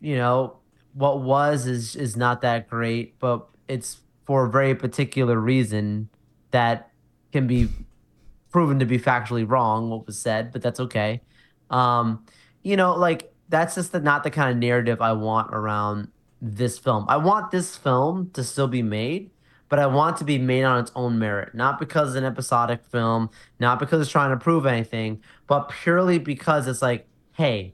you know what was is is not that great but it's for a very particular reason that can be proven to be factually wrong what was said but that's okay. Um you know like that's just the, not the kind of narrative i want around this film. I want this film to still be made but i want to be made on its own merit. Not because it's an episodic film not because it's trying to prove anything but purely because it's like hey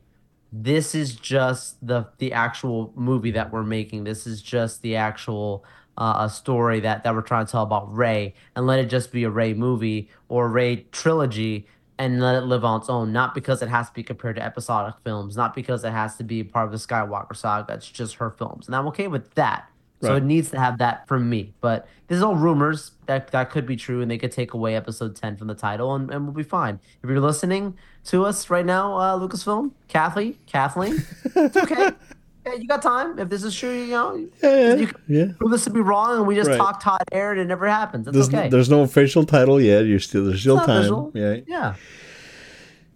this is just the the actual movie that we're making. This is just the actual uh, a story that that we're trying to tell about Rey, and let it just be a Rey movie or a Rey trilogy, and let it live on its own. Not because it has to be compared to episodic films, not because it has to be part of the Skywalker saga. It's just her films, and I'm okay with that. So it needs to have that from me. But this is all rumors that that could be true, and they could take away episode ten from the title, and, and we'll be fine. If you're listening to us right now, uh, Lucasfilm, Kathleen, Kathleen, it's okay. yeah, you got time. If this is true, you know, Yeah, yeah, yeah. prove this to be wrong, and we just Right. talk hot air, and it never happens. It's There's, okay. there's no official title yet. You're still there's still time. official. Yeah, yeah,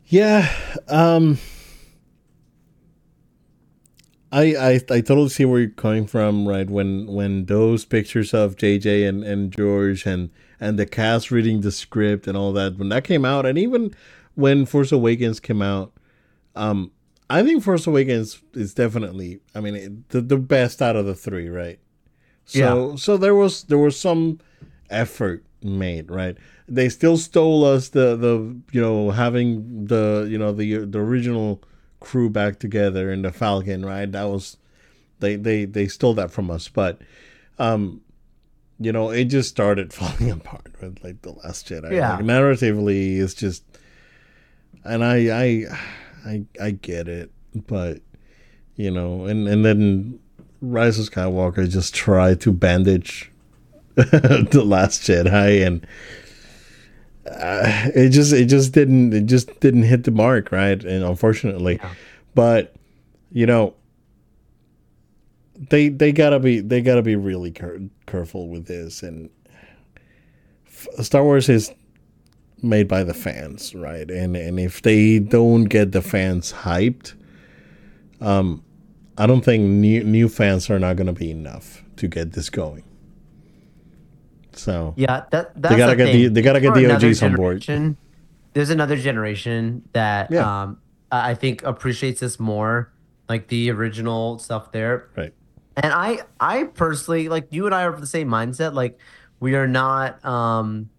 yeah. Um, I, I I totally see where you're coming from. Right when when those pictures of JJ and, and George and and the cast reading the script and all that when that came out, and even when Force Awakens came out, um, I think Force Awakens is definitely. I mean, it, the the best out of the three. Right. So so there was there was some effort made, right? They still stole us the the you know having the you know the the original crew back together in the Falcon, right? That was they they they stole that from us, but um you know it just started falling apart with like the Last Jedi. Yeah. Like, narratively, it's just, and I I I I get it, but you know, and and then Rise of Skywalker just tried to bandage the Last Jedi, and uh, it just it just didn't it just didn't hit the mark, right? And unfortunately, Yeah. but you know, they they gotta be they gotta be really care- careful with this, and F- Star Wars is made by the fans, right? And and if they don't get the fans hyped, um, I don't think new new fans are not gonna be enough to get this going. So yeah. That that's gotta the get thing. the- they gotta get for the OGs on board. There's another generation that Yeah. um I I think appreciates this more, like the original stuff there. right, And I I personally like you and I are of the same mindset. Like we are not um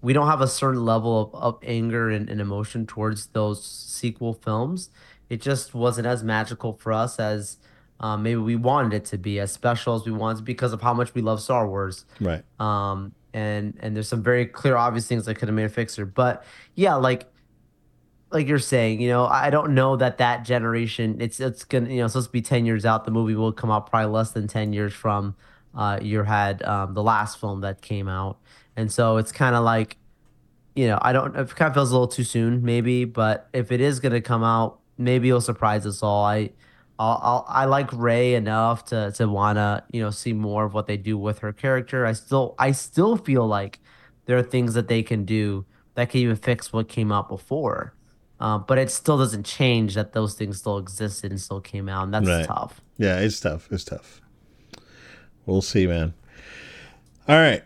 we don't have a certain level of, of anger and, and emotion towards those sequel films. It just wasn't as magical for us as um, maybe we wanted it to be as special as we wanted because of how much we love Star Wars. Right. Um, and and there's some very clear, obvious things that could have made a fixer. But yeah, like like you're saying, you know, I don't know that that generation. It's it's gonna you know supposed to be ten years out. The movie will come out probably less than ten years from uh, you had um, the last film that came out, and so it's kind of like, you know, I don't. It kind of feels a little too soon, maybe. But if it is gonna come out, maybe it'll surprise us all. I I'll, I'll, i like Rey enough to to wanna you know see more of what they do with her character. I still I still feel like there are things that they can do that can even fix what came out before. Uh, but it still doesn't change that those things still existed and still came out, and that's right. tough. Yeah, it's tough. It's tough. We'll see, man. All right,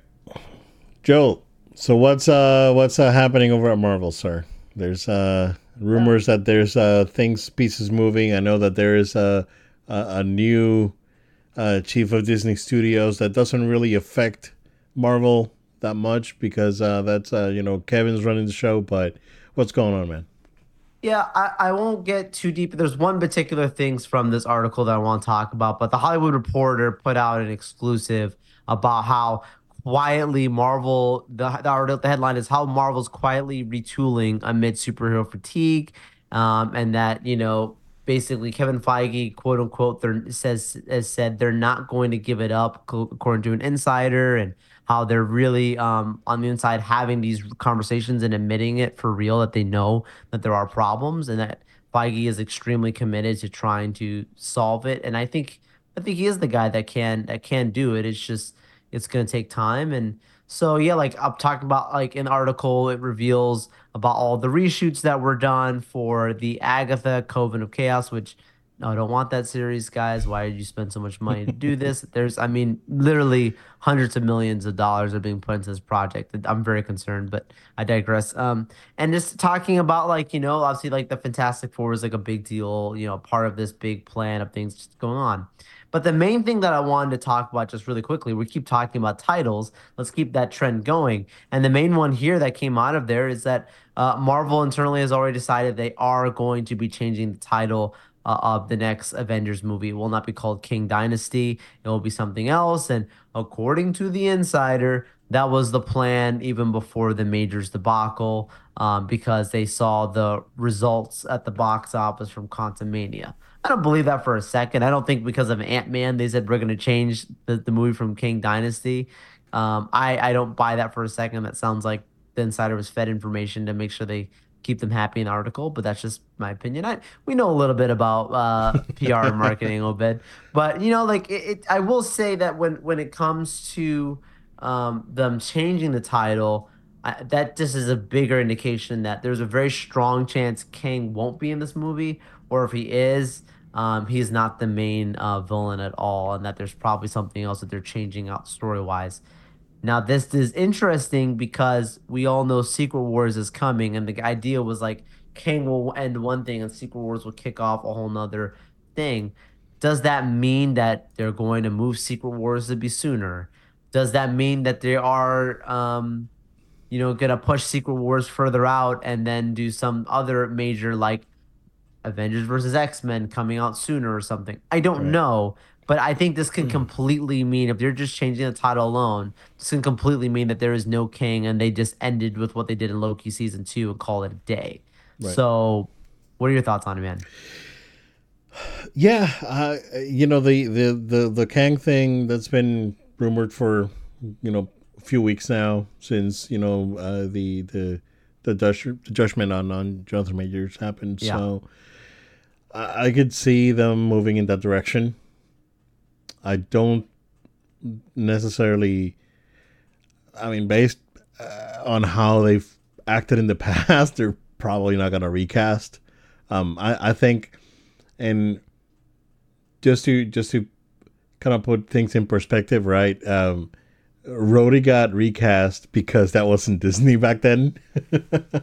Joe. So what's uh what's uh, happening over at Marvel, sir? There's uh rumors that there's uh, things pieces moving. I know that there is a a, a new uh, chief of Disney Studios that doesn't really affect Marvel that much because uh, that's uh, you know Kevin's running the show. But what's going on, man? Yeah, I, I won't get too deep. There's one particular things from this article that I want to talk about, but the Hollywood Reporter put out an exclusive about how quietly Marvel the the, the headline is how Marvel's quietly retooling amid superhero fatigue, um, and that you know basically Kevin Feige quote unquote says has said they're not going to give it up according to an insider and how they're really um, on the inside having these conversations and admitting it for real that they know that there are problems and that Feige is extremely committed to trying to solve it. And I think I think he is the guy that can that can do it. It's just it's going to take time and so yeah like i'm talking about like an article it reveals about all the reshoots that were done for the agatha coven of chaos which no, I don't want that series, guys. Why did you spend so much money to do this? There's, I mean, literally hundreds of millions of dollars are being put into this project. I'm very concerned, but I digress. Um, and just talking about like, you know, obviously like the Fantastic Four is like a big deal, you know, part of this big plan of things going on. But the main thing that I wanted to talk about just really quickly, we keep talking about titles. Let's keep that trend going. And the main one here that came out of there is that uh, Marvel internally has already decided they are going to be changing the title uh, of the next Avengers movie. It will not be called Kang Dynasty. It will be something else. And according to the insider, that was the plan even before the Majors debacle um, because they saw the results at the box office from Quantumania. I don't believe that for a second. I don't think because of Ant Man they said we're going to change the, the movie from Kang Dynasty. Um, I I don't buy that for a second. That sounds like the insider was fed information to make sure they keep them happy in the article. But that's just my opinion. I we know a little bit about uh, PR and marketing a little bit, but you know, like it, it, I will say that when when it comes to um, them changing the title. I, that just is a bigger indication that there's a very strong chance Kang won't be in this movie, or if he is, um, he's not the main uh, villain at all, and that there's probably something else that they're changing out story wise. Now, this is interesting because we all know Secret Wars is coming, and the idea was like Kang will end one thing and Secret Wars will kick off a whole nother thing. Does that mean that they're going to move Secret Wars to be sooner? Does that mean that they are, um, you know, gonna push Secret Wars further out and then do some other major like Avengers versus X Men coming out sooner or something. I don't right. know, but I think this can hmm. completely mean if they're just changing the title alone, this can completely mean that there is no Kang and they just ended with what they did in Loki season two and call it a day. Right. So, what are your thoughts on it, man? Yeah, uh, you know the, the the the Kang thing that's been rumored for you know a few weeks now since you know uh, the the the, the judgment on on Jonathan Majors happened. Yeah. So I, could see them moving in that direction. I don't necessarily. I mean, based uh, on how they've acted in the past, they're probably not going to recast. Um, I, I think, and just to just to kind of put things in perspective, right? Um, Rhodey got recast because that wasn't Disney back then.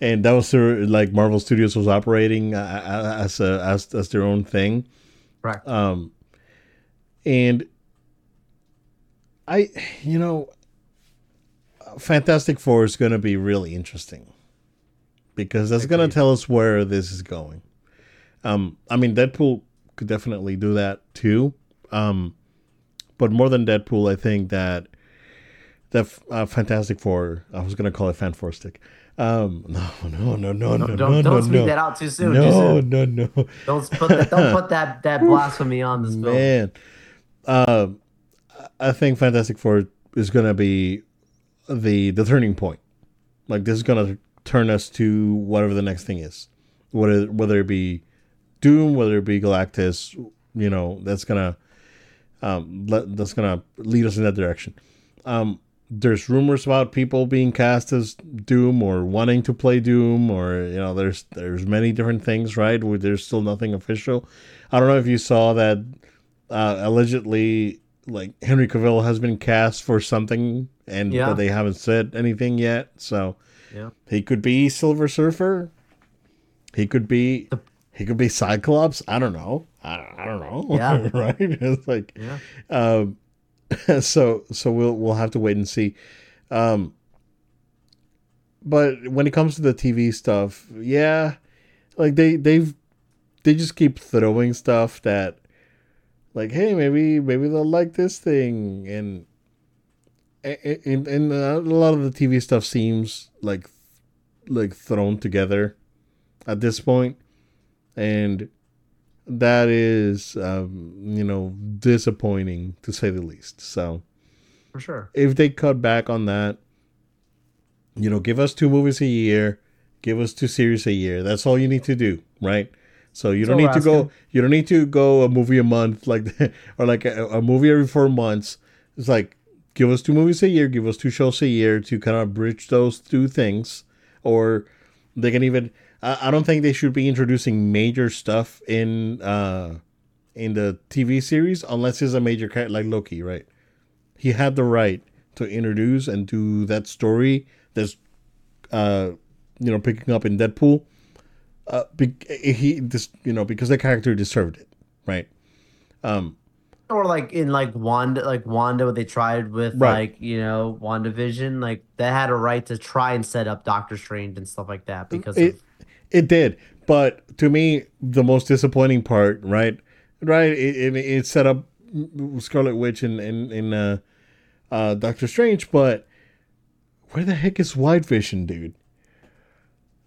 and that was their like Marvel Studios was operating uh, uh, as a as as their own thing, right? Um, and I, you know, Fantastic Four is going to be really interesting because that's going to tell us where this is going. Um, I mean, Deadpool could definitely do that too. Um, but more than Deadpool, I think that the uh, Fantastic Four. I was gonna call it Fan Four Stick. Um, no, no, no, no, no, Don't no, don't, no, speak no. that out too soon. too No, soon. no, no, Don't put that, don't put that that blasphemy on this film. man. Um, I think Fantastic Four is gonna be the the turning point. Like this is gonna turn us to whatever the next thing is, whether whether it be Doom, whether it be Galactus. You know, that's gonna um let, that's gonna lead us in that direction. Um, there's rumors about people being cast as Doom or wanting to play Doom, or you know, there's there's many different things, right? Where there's still nothing official. I don't know if you saw that uh, allegedly, like Henry Cavill has been cast for something, and Yeah. but they haven't said anything yet. So Yeah. he could be Silver Surfer. He could be. He could be Cyclops. I don't know. I, I don't know. Yeah. right. It's like Yeah. um, so so we'll we'll have to wait and see. Um, but when it comes to the TV stuff, yeah, like they they've they just keep throwing stuff that like hey maybe maybe they'll like this thing and and, and a lot of the TV stuff seems like like thrown together at this point and that is um, you know disappointing to say the least. So For sure. if they cut back on that you know give us two movies a year give us two series a year. That's all you need to do right? So you don't need to go you don't need to go a movie a month like or like a, a movie every four months. It's like give us two movies a year give us two shows a year to kind of bridge those two things or they can even I, I don't think they should be introducing major stuff in uh in the TV series unless it's a major character like Loki, right? He had the right to introduce and do that story that's uh you know picking up in Deadpool. Uh, be, he this you know because the character deserved it, right? Um, Or like in like Wanda, like Wanda, what they tried with Right. like you know WandaVision, like they had a right to try and set up Doctor Strange and stuff like that because it of it did, but to me the most disappointing part, right? Right, it, it, it set up Scarlet Witch and in, in, uh, uh, Doctor Strange, but where the heck is White Vision, dude?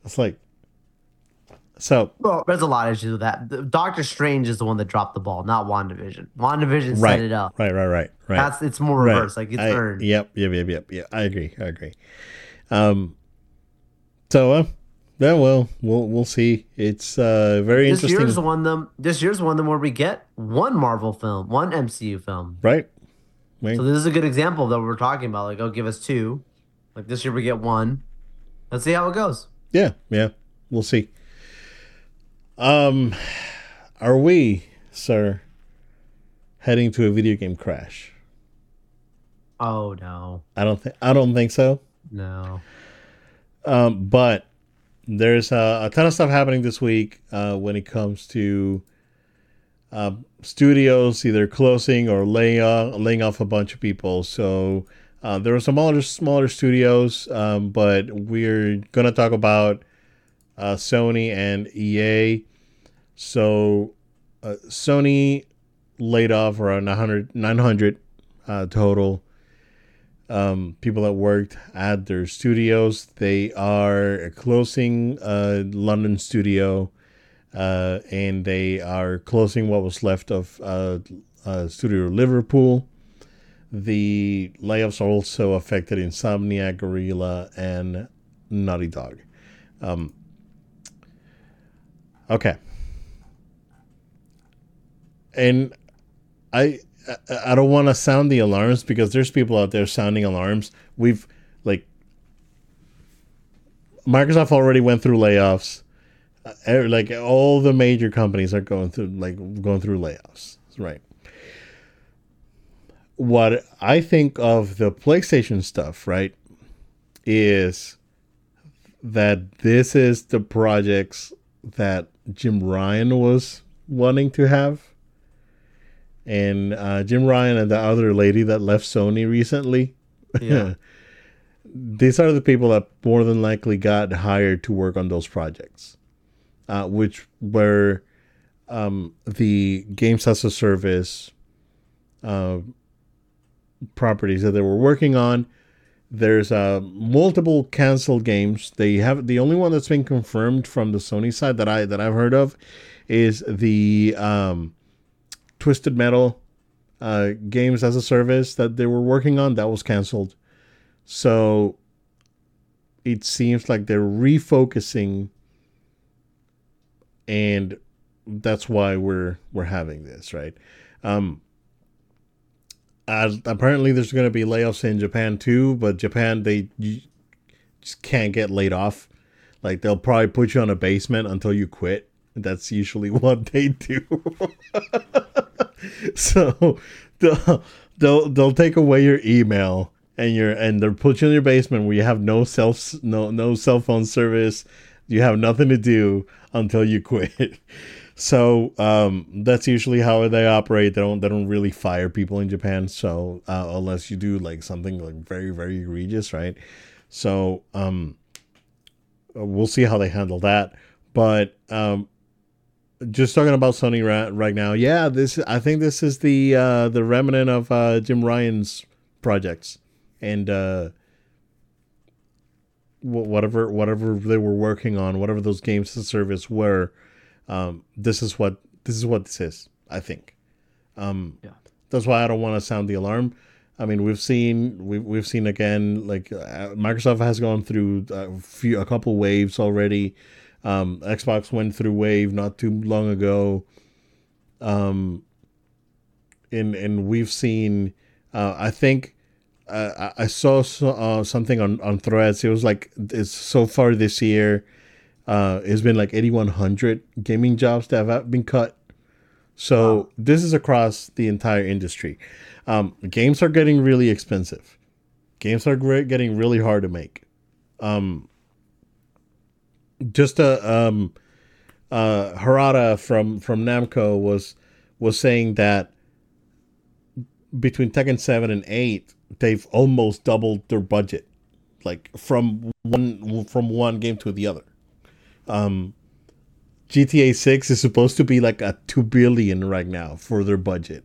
It's like so well, there's a lot of issues with that. Doctor Strange is the one that dropped the ball, not WandaVision. WandaVision right, set it up. right, right, right, right. That's it's more Right. reverse. Like it's I- earned. Yep, yep, yep, yep, yeah. I agree. I agree. Um. So, uh, yeah, well, we'll we'll see. It's uh very This interesting, This year's one them. This year's one of them where we get one Marvel film, one MCU film. right? Right. So this is a good example that we're talking about. Like, oh, give us two. Like this year we get one. Let's see how it goes. Yeah, yeah. We'll see. Um, are we, sir, heading to a video game crash? Oh no, I don't think. I don't think so. no. Um, but there's a, a ton of stuff happening this week uh, when it comes to uh, studios either closing or laying off, laying off a bunch of people. So uh, there are some smaller smaller studios, um, but we're gonna talk about uh, Sony and EA. So uh, Sony laid off around 900, 900 uh, total um, people that worked at their studios. They are closing a London studio, uh, and they are closing what was left of uh, uh, Studio Liverpool. The layoffs are also affected Insomniac, Guerrilla, and Naughty Dog. Um, okay. And I I- don't want to sound the alarms because there's people out there sounding alarms. We've like Microsoft already went through layoffs. Uh, er- like all the major companies are going through like going through layoffs, right? What I think of the PlayStation stuff, right, is that this is the projects that Jim Ryan was wanting to have and uh, Jim Ryan and the other lady that left Sony recently. Yeah. These are the people that more than likely got hired to work on those projects, uh, which were um, the games as a service uh, properties that they were working on. There's uh, multiple canceled games. They have the only one that's been confirmed from the Sony side that I that I've heard of is the um, Twisted Metal uh, games as a service that they were working on that was canceled. So it seems like they're refocusing, and that's why we're we're having this right. Um, apparently, there's going to be layoffs in Japan too, but Japan they just can't get laid off. Like they'll probably put you on a basement until you quit. That's usually what they do. so they'll, they'll they'll take away your email and you're and they'll put you in your basement where you have no self no no cell phone service. You have nothing to do until you quit. So um, that's usually how they operate. They don't they don't really fire people in Japan. So uh, unless you do like something like very very egregious, right? So um, we'll see how they handle that. But um, just talking about Sony right, right now, yeah, this I think this is the uh, the remnant of uh, Jim Ryan's projects and uh, whatever whatever they were working on, whatever those games of service were um, this is what this is what this is. I think. Um, yeah. That's why I don't want to sound the alarm. I mean, we've seen we've we've seen again like uh, Microsoft has gone through a few a couple waves already. Um, Xbox went through wave not too long ago. Um, and and we've seen. Uh, I think uh, I saw uh, something on on Threads. It was like it's so far this year uh, it's been like 8,100 gaming jobs that have been cut. So wow. this is across the entire industry. Um, games are getting really expensive. Games are getting really hard to make. Um, just a uh, um, uh, Harada from from Namco was was saying that between Tekken seven and eight, they've almost doubled their budget, like from one from one game to the other. Um, GTA 6 is supposed to be like a 2 billion right now for their budget.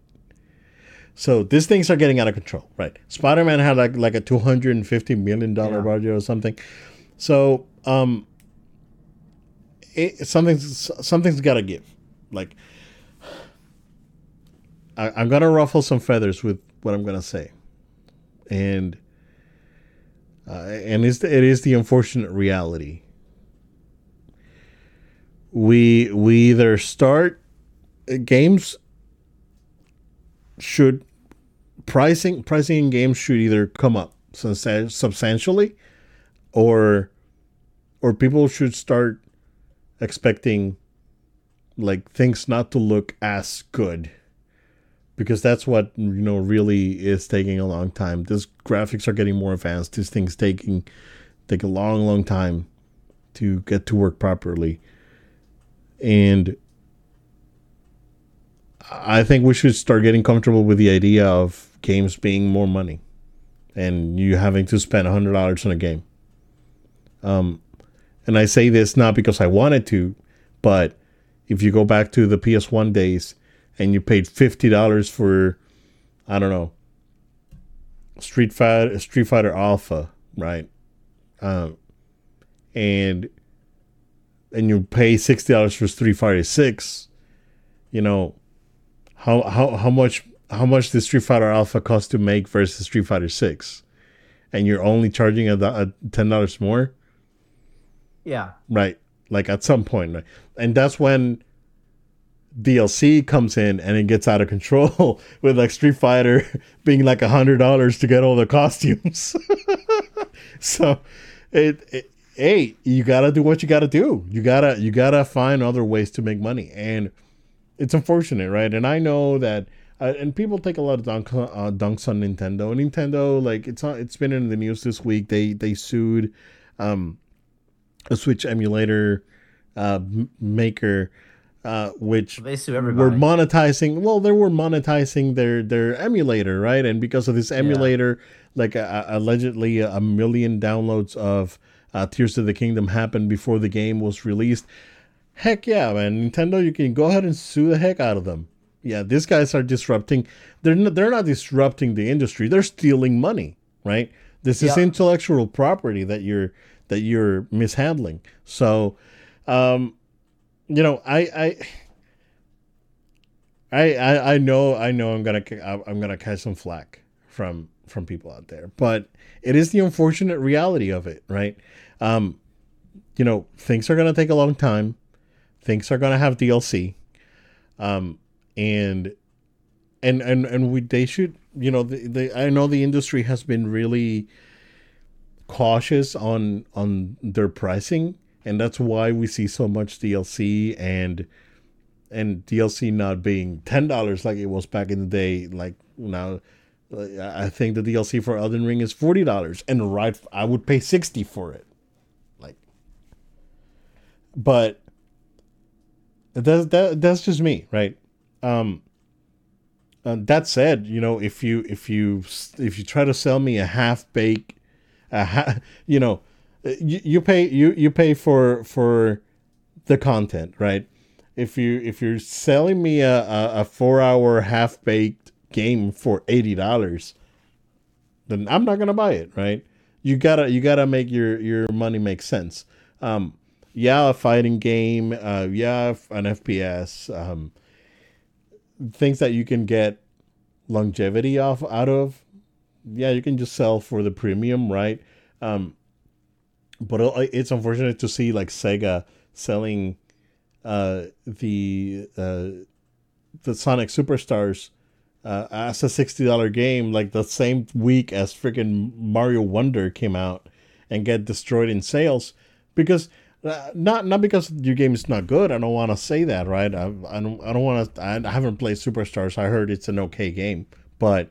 So these things are getting out of control, right? Spider-Man had like like a 250 million dollar yeah. budget or something. So, um it, something's something's got to give. Like I, I'm to ruffle some feathers with what I'm to say. And uh, and it's, it is the unfortunate reality we we either start uh, games should pricing pricing in games should either come up substantially or or people should start expecting like things not to look as good. Because that's what you know really is taking a long time. These graphics are getting more advanced. These things taking take a long long time to get to work properly. And I think we should start getting comfortable with the idea of games being more money and you having to spend $100 on a game. Um, and I say this not because I wanted to, but if you go back to the PS1 days and you paid $50 for, I don't know, Street Fighter, Street Fighter Alpha, right? Um, and and you pay sixty dollars for Street Fighter Six, you know, how how how much how much the Street Fighter Alpha cost to make versus Street Fighter Six, and you're only charging a, ten dollars more. Yeah. Right. Like at some point, right? and that's when DLC comes in and it gets out of control with like Street Fighter being like a hundred dollars to get all the costumes. so it, it hey, you gotta do what you gotta do. You gotta you gotta find other ways to make money, and it's unfortunate, right? And I know that, uh, and people take a lot of dunk, uh, dunks on Nintendo. Nintendo, like it's it's been in the news this week. They they sued um, a Switch emulator uh, maker. Uh, which they sue everybody. were monetizing. Well, they were monetizing their their emulator, right? And because of this emulator, yeah. like uh, allegedly a million downloads of uh, Tears of the Kingdom happened before the game was released. heck yeah, man, Nintendo, you can go ahead and sue the heck out of them. Yeah, these guys are disrupting. They're not, they're not disrupting the industry. They're stealing money, right? This is intellectual property that you're that you're mishandling. So, um, you know, I I. I, I, know I know I'm gonna I'm gonna catch some flack from from people out there, but it is the unfortunate reality of it, right? Um, you know, things are gonna take a long time. Things are gonna have DLC, um, and and and and we they should you know the, the I know the industry has been really cautious on on their pricing, and that's why we see so much DLC and and DLC not being ten dollars like it was back in the day. Like now, I think the DLC for Elden Ring is forty dollars, and right, I would pay sixty for it. Like, but that's that that's just me, right? Um. uh, that said, you know, if you if you if you try to sell me a half baked, ha- you know, you, you pay you you pay for for the content, right? if you if you're selling me a, a, a four hour half baked game for eighty dollars, then I'm not gonna buy it, right? You gotta you gotta make your your money make sense. Um, yeah, a fighting game, uh, yeah, an FPS, um, things that you can get longevity off out of. Yeah, you can just sell for the premium, right? Um, but it's unfortunate to see like Sega selling uh, the uh, the Sonic Superstars uh, as a sixty dollar game, like the same week as freaking Mario Wonder came out, and get destroyed in sales because uh, not not because your game is not good. I don't want to say that, right? I, I don't I don't want to. I haven't played Superstars. I heard it's an okay game, but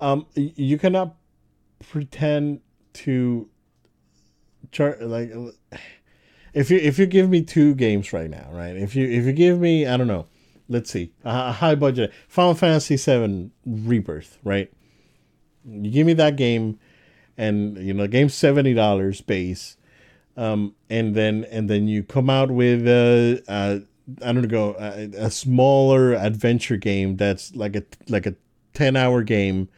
um, you cannot pretend to char- like if you if you give me two games right now, right? If you if you give me I don't know, let's see, a, a high budget Final Fantasy VII Rebirth, right? You give me that game, and you know, game seventy dollars base, um, and then and then you come out with a, a I don't know a, a smaller adventure game that's like a like a ten hour game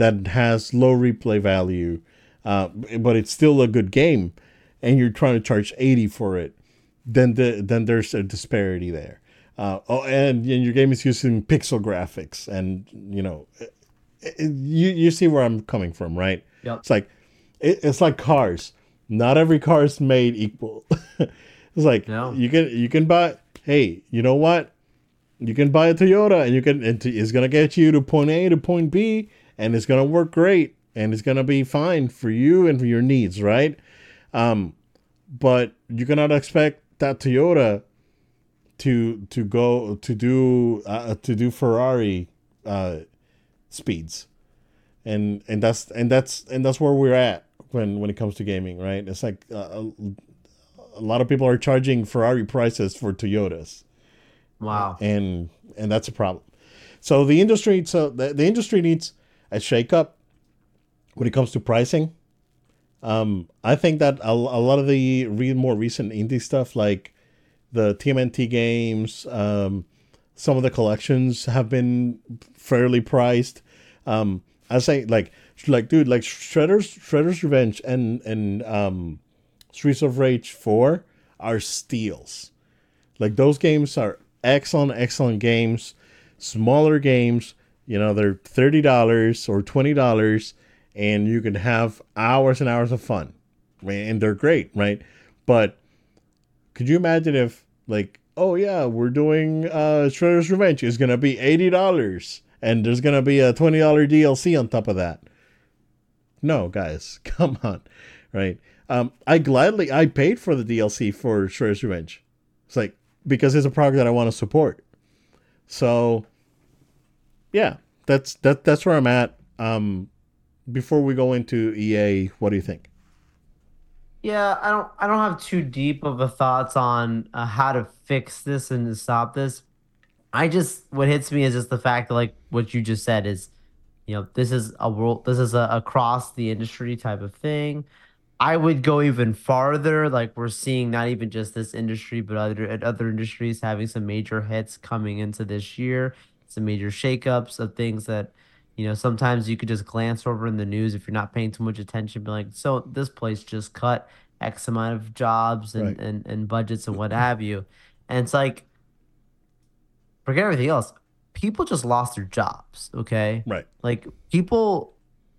that has low replay value, uh, but it's still a good game, and you're trying to charge eighty for it, then the then there's a disparity there. Uh, oh, and, and your game is using pixel graphics, and you know, it- it- you you see where I'm coming from, right? Yep. It's like it, it's like cars. Not every car is made equal. it's like No. you can you can buy. Hey, you know what? You can buy a Toyota, and you can and it's gonna get you to point A to point B, and it's gonna work great, and it's gonna be fine for you and for your needs, right? Um, but you cannot expect that Toyota to to go to do uh, to do Ferrari uh, speeds, and and that's and that's and that's where we're at when when it comes to gaming, right? It's like uh, a, a lot of people are charging Ferrari prices for Toyotas Wow. and and that's a problem. So the industry, so the, the industry needs a shakeup when it comes to pricing. Um, I think that a, a lot of the re- more recent indie stuff, like the TMNT games, um, some of the collections have been fairly priced. Um, I say like like dude, like Shredder's Shredder's Revenge and and um, Streets of Rage Four are steals. Like those games are excellent, excellent games. Smaller games, you know, they're thirty dollars or twenty dollars, and you can have hours and hours of fun. And they're great, right? But could you imagine if, like, oh yeah, we're doing uh, Shredder's Revenge is gonna be eighty dollars, and there's gonna be a twenty dollar DLC on top of that? No, guys, come on, right? Um, I gladly I paid for the DLC for Shredder's Revenge. It's like because it's a product that I want to support. So, yeah, that's that that's where I'm at. Um, before we go into EA, what do you think? Yeah, I don't I don't have too deep of a thoughts on uh, how to fix this and to stop this. I just what hits me is just the fact that like what you just said is, you know, this is a world this is a across the industry type of thing. I would go even farther. Like we're seeing not even just this industry, but other other industries having some major hits coming into this year, some major shakeups of things that, you know, sometimes you could just glance over in the news if you're not paying too much attention, be like, so this place just cut X amount of jobs and, Right. and, and budgets and what have you. And it's like forget everything else. People just lost their jobs, okay? Right. Like people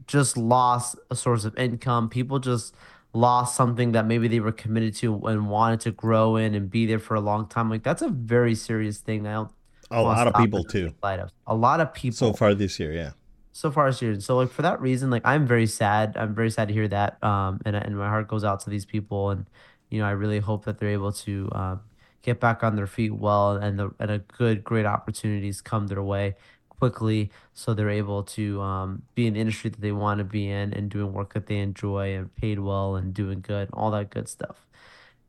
just lost a source of income. People just lost something that maybe they were committed to and wanted to grow in and be there for a long time. Like that's a very serious thing. that I don't A lot of people too. of. A lot of people So far this year, yeah. so far serious. So like for that reason, like I'm very sad. I'm very sad to hear that. Um, and and my heart goes out to these people, and you know I really hope that they're able to um, get back on their feet well, and the and a good great opportunities come their way quickly, so they're able to um, be in the industry that they want to be in and doing work that they enjoy and paid well and doing good, all that good stuff.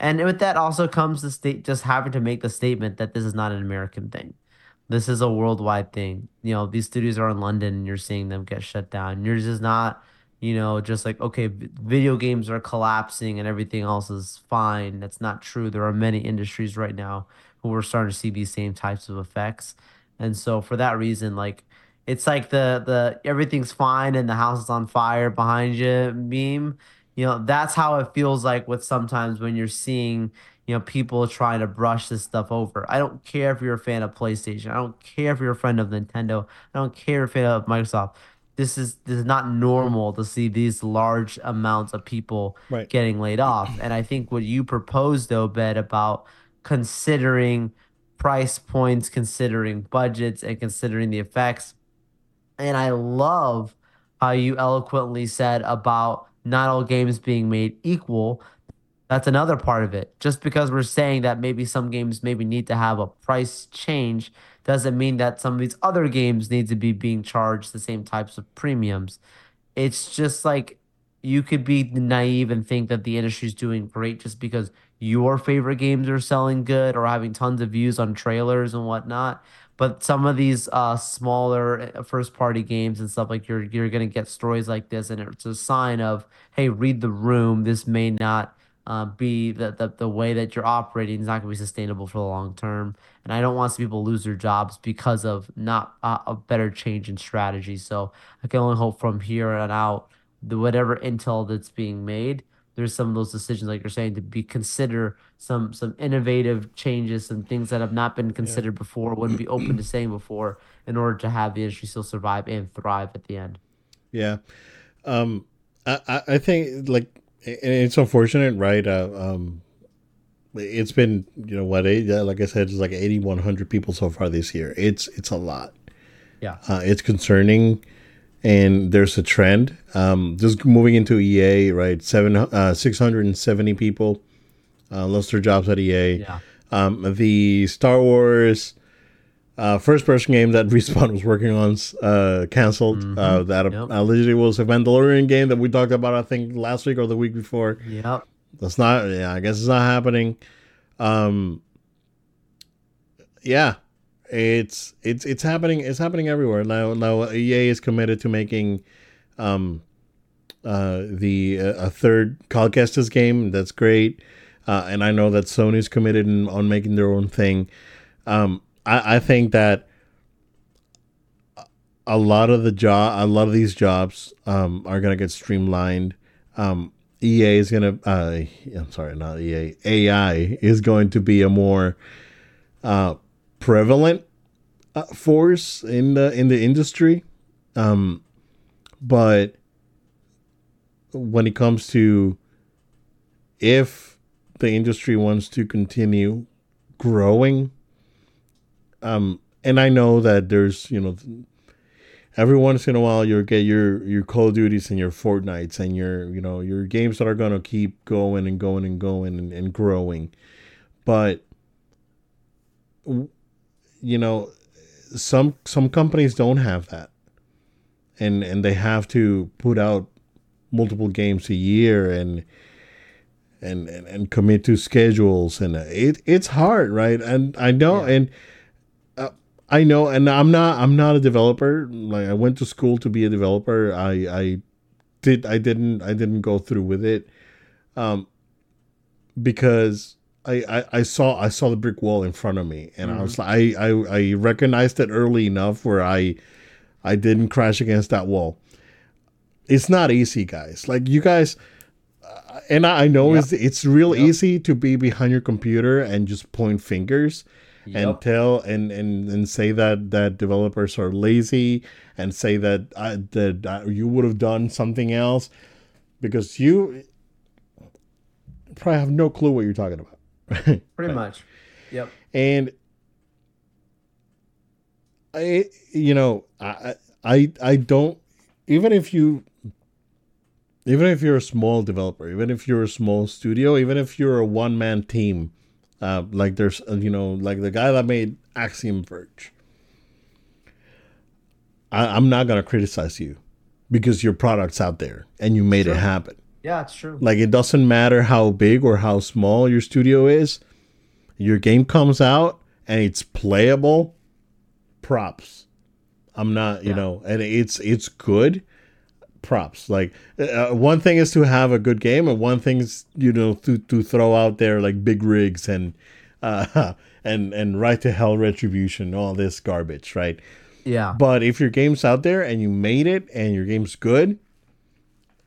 And with that also comes the state just having to make the statement that this is not an American thing. This is a worldwide thing. You know, these studios are in London and you're seeing them get shut down. Yours is not, you know, just like, okay, video games are collapsing and everything else is fine. That's not true. There are many industries right now who are starting to see these same types of effects. And so for that reason, like it's like the the everything's fine and the house is on fire behind you meme. You know, that's how it feels like with sometimes when you're seeing you know, people trying to brush this stuff over. I don't care if you're a fan of PlayStation. I don't care if you're a friend of Nintendo. I don't care if you're a fan of Microsoft. This is this is not normal to see these large amounts of people Right. getting laid off. And I think what you proposed though, Bet, about considering price points, considering budgets, and considering the effects. And I love how you eloquently said about not all games being made equal that's another part of it. Just because we're saying that maybe some games maybe need to have a price change doesn't mean that some of these other games need to be being charged the same types of premiums. It's just like you could be naive and think that the industry's doing great just because your favorite games are selling good or having tons of views on trailers and whatnot. But some of these uh, smaller first party games and stuff like you're you're gonna get stories like this, and it's a sign of hey, read the room. This may not uh, be the, the the way that you're operating is not going to be sustainable for the long term. And I don't want some people to lose their jobs because of not uh, a better change in strategy. So I can only hope from here on out, the whatever intel that's being made, there's some of those decisions, like you're saying, to be consider some some innovative changes, some things that have not been considered before, wouldn't be open to saying before, in order to have the industry still survive and thrive at the end. Yeah. Um, I, I- think like and it's unfortunate, right? Uh, um, it's been you know what? Eight, like I said, it's like eighty one hundred people so far this year. It's it's a lot. Yeah. Uh, it's concerning, and there's a trend. Um, just moving into EA, right? Seven uh, six hundred and seventy people uh, lost their jobs at EA. Yeah. Um, the Star Wars uh, first person game that Respawn was working on uh, canceled. Uh, that Yep. allegedly was a Mandalorian game that we talked about, I think, last week or the week before. Yeah. That's not, yeah, I guess it's not happening. Um, yeah, it's it's it's happening. It's happening everywhere now. Now EA is committed to making um, uh, the uh, a third Call of Kestis game. That's great, uh, and I know that Sony's committed in, on making their own thing. Um, I, I think that a lot of the job, a lot of these jobs um, are gonna get streamlined. Um, EA is gonna, uh, I'm sorry, not EA. AI is going to be a more uh, prevalent uh, force in the in the industry. Um, but when it comes to if the industry wants to continue growing, um, and I know that there's you know every once in a while you'll get your your Call of Duties and your Fortnites and your you know your games that are gonna keep going and going and going and, and growing, but you know some some companies don't have that, and and they have to put out multiple games a year and. And, and, and commit to schedules and uh, it it's hard right and I know Yeah. and I know, and I'm not. I'm not a developer. Like I went to school to be a developer. I I did. I didn't. I didn't go through with it. um, because I, I, I saw I saw the brick wall in front of me, and I was like, I, I I recognized it early enough where I I didn't crash against that wall. It's not easy, guys. Like you guys, uh, and I, I know Yep. it's it's real Yep. easy to be behind your computer and just point fingers and tell and, and and say that that developers are lazy and say that uh, that uh, you would have done something else because you probably have no clue what you're talking about. Pretty much. Yep. and I, you know, I, I, I don't. Even if you, even if you're a small developer, even if you're a small studio, even if you're a one man team, uh, like there's, uh, you know, like the guy that made Axiom Verge. I, I'm not gonna criticize you because your product's out there and you made Sure. it happen. Yeah, it's true. Like it doesn't matter how big or how small your studio is. Your game comes out and it's playable. Props. I'm not, you Yeah. know, and it's it's good. Props. Like uh, one thing is to have a good game, and one thing is you know to to throw out there like big rigs and uh and and Ride to Hell retribution, all this garbage, right? Yeah. But if your game's out there and you made it and your game's good,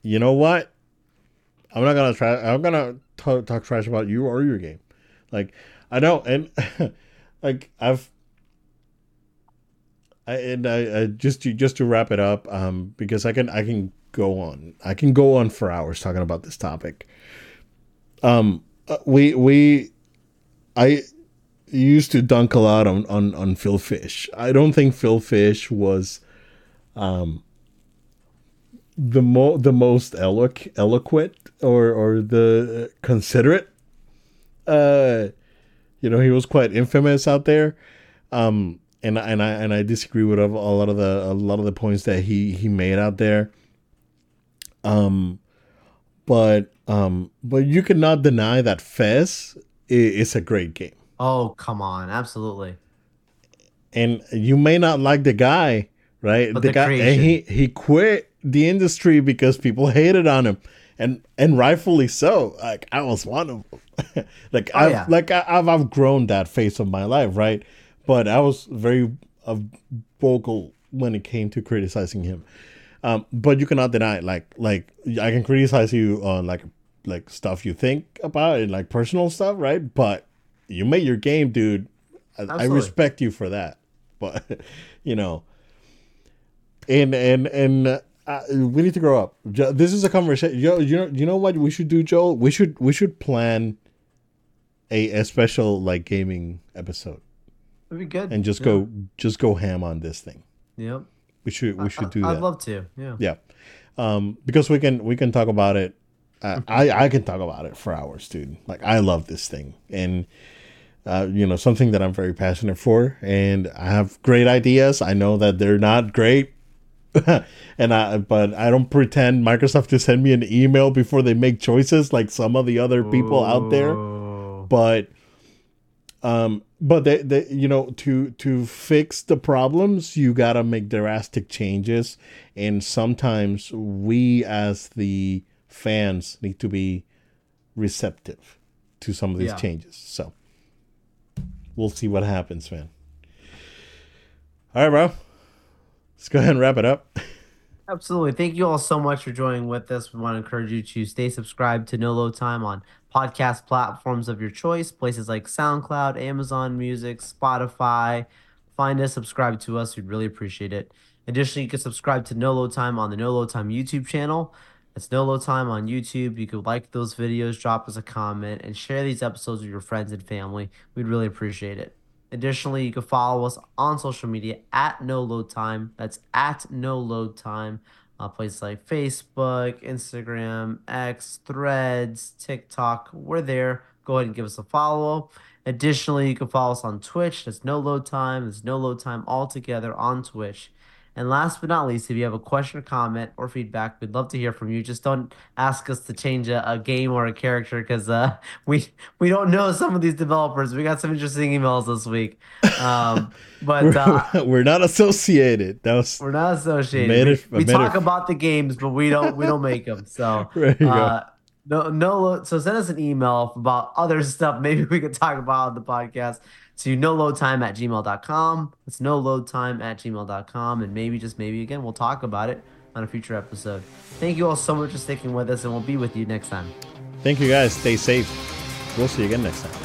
you know what? I'm not gonna try. I'm gonna talk, talk trash about you or your game. Like I know, and like I've, And I, I just to just to wrap it up, um, because I can I can go on. I can go on for hours talking about this topic. Um, uh, we we, I used to dunk a lot on on on Phil Fish. I don't think Phil Fish was um the mo the most eloq- eloquent or or the considerate uh you know he was quite infamous out there um and I- and I and I disagree with a lot of the a lot of the points that he he made out there um but um but you cannot deny that Fez is a great game Oh, come on. Absolutely. and you may not like the guy, right? But the the guy and he he quit the industry because people hated on him, and and rightfully so. Like I was one of them. like Oh, I've yeah. like I, I've outgrown that phase of my life, right? But I was very uh, vocal when it came to criticizing him. Um, but you cannot deny it. Like like I can criticize you on like like stuff you think about and like personal stuff, right? But you made your game, dude. I, I respect you for that. But you know, and and and uh, uh, we need to grow up. This is a conversation. You know, you know, you know what we should do, Joel? We should we should plan a, a special like gaming episode It'd be good. and just Yeah. go just go ham on this thing. Yep. We should we should I- do I'd that. love to. Yeah. Yeah, um, because we can we can talk about it. Uh, I I can talk about it for hours, dude. Like I love this thing, and uh, you know something that I'm very passionate for, and I have great ideas. I know that they're not great, and I but I don't pretend Microsoft to send me an email before they make choices like some of the other people out there but um but they, they you know to to fix the problems you gotta make drastic changes and sometimes we as the fans need to be receptive to some of these Yeah. changes so we'll see what happens man all right bro let's go ahead and wrap it up Absolutely. Thank you all so much for joining with us. We want to encourage you to stay subscribed to No Load Time on podcast platforms of your choice, places like SoundCloud, Amazon Music, Spotify. Find us, subscribe to us. We'd really appreciate it. Additionally, you can subscribe to No Load Time on the No Load Time YouTube channel. It's No Load Time on YouTube. You could like those videos, drop us a comment, and share these episodes with your friends and family. We'd really appreciate it. Additionally, you can follow us on social media at No Load Time. That's at No Load Time. Uh, places like Facebook, Instagram, X, Threads, TikTok. We're there. Go ahead and give us a follow. Additionally, you can follow us on Twitch. There's No Load Time. There's No Load Time altogether on Twitch. And last but not least, if you have a question or comment or feedback, we'd love to hear from you. Just don't ask us to change a, a game or a character because uh, we we don't know some of these developers. We got some interesting emails this week, um, but uh, we're, we're not associated that was we're not associated. We it- we made talk it- about the games, but we don't we don't make them. So There you go. uh, no, no. So send us an email about other stuff. Maybe we could talk about on the podcast to no load time at gmail.com. It's no load time at gmail.com. And maybe, just maybe again, we'll talk about it on a future episode. Thank you all so much for sticking with us, and we'll be with you next time. Thank you guys. Stay safe. We'll see you again next time.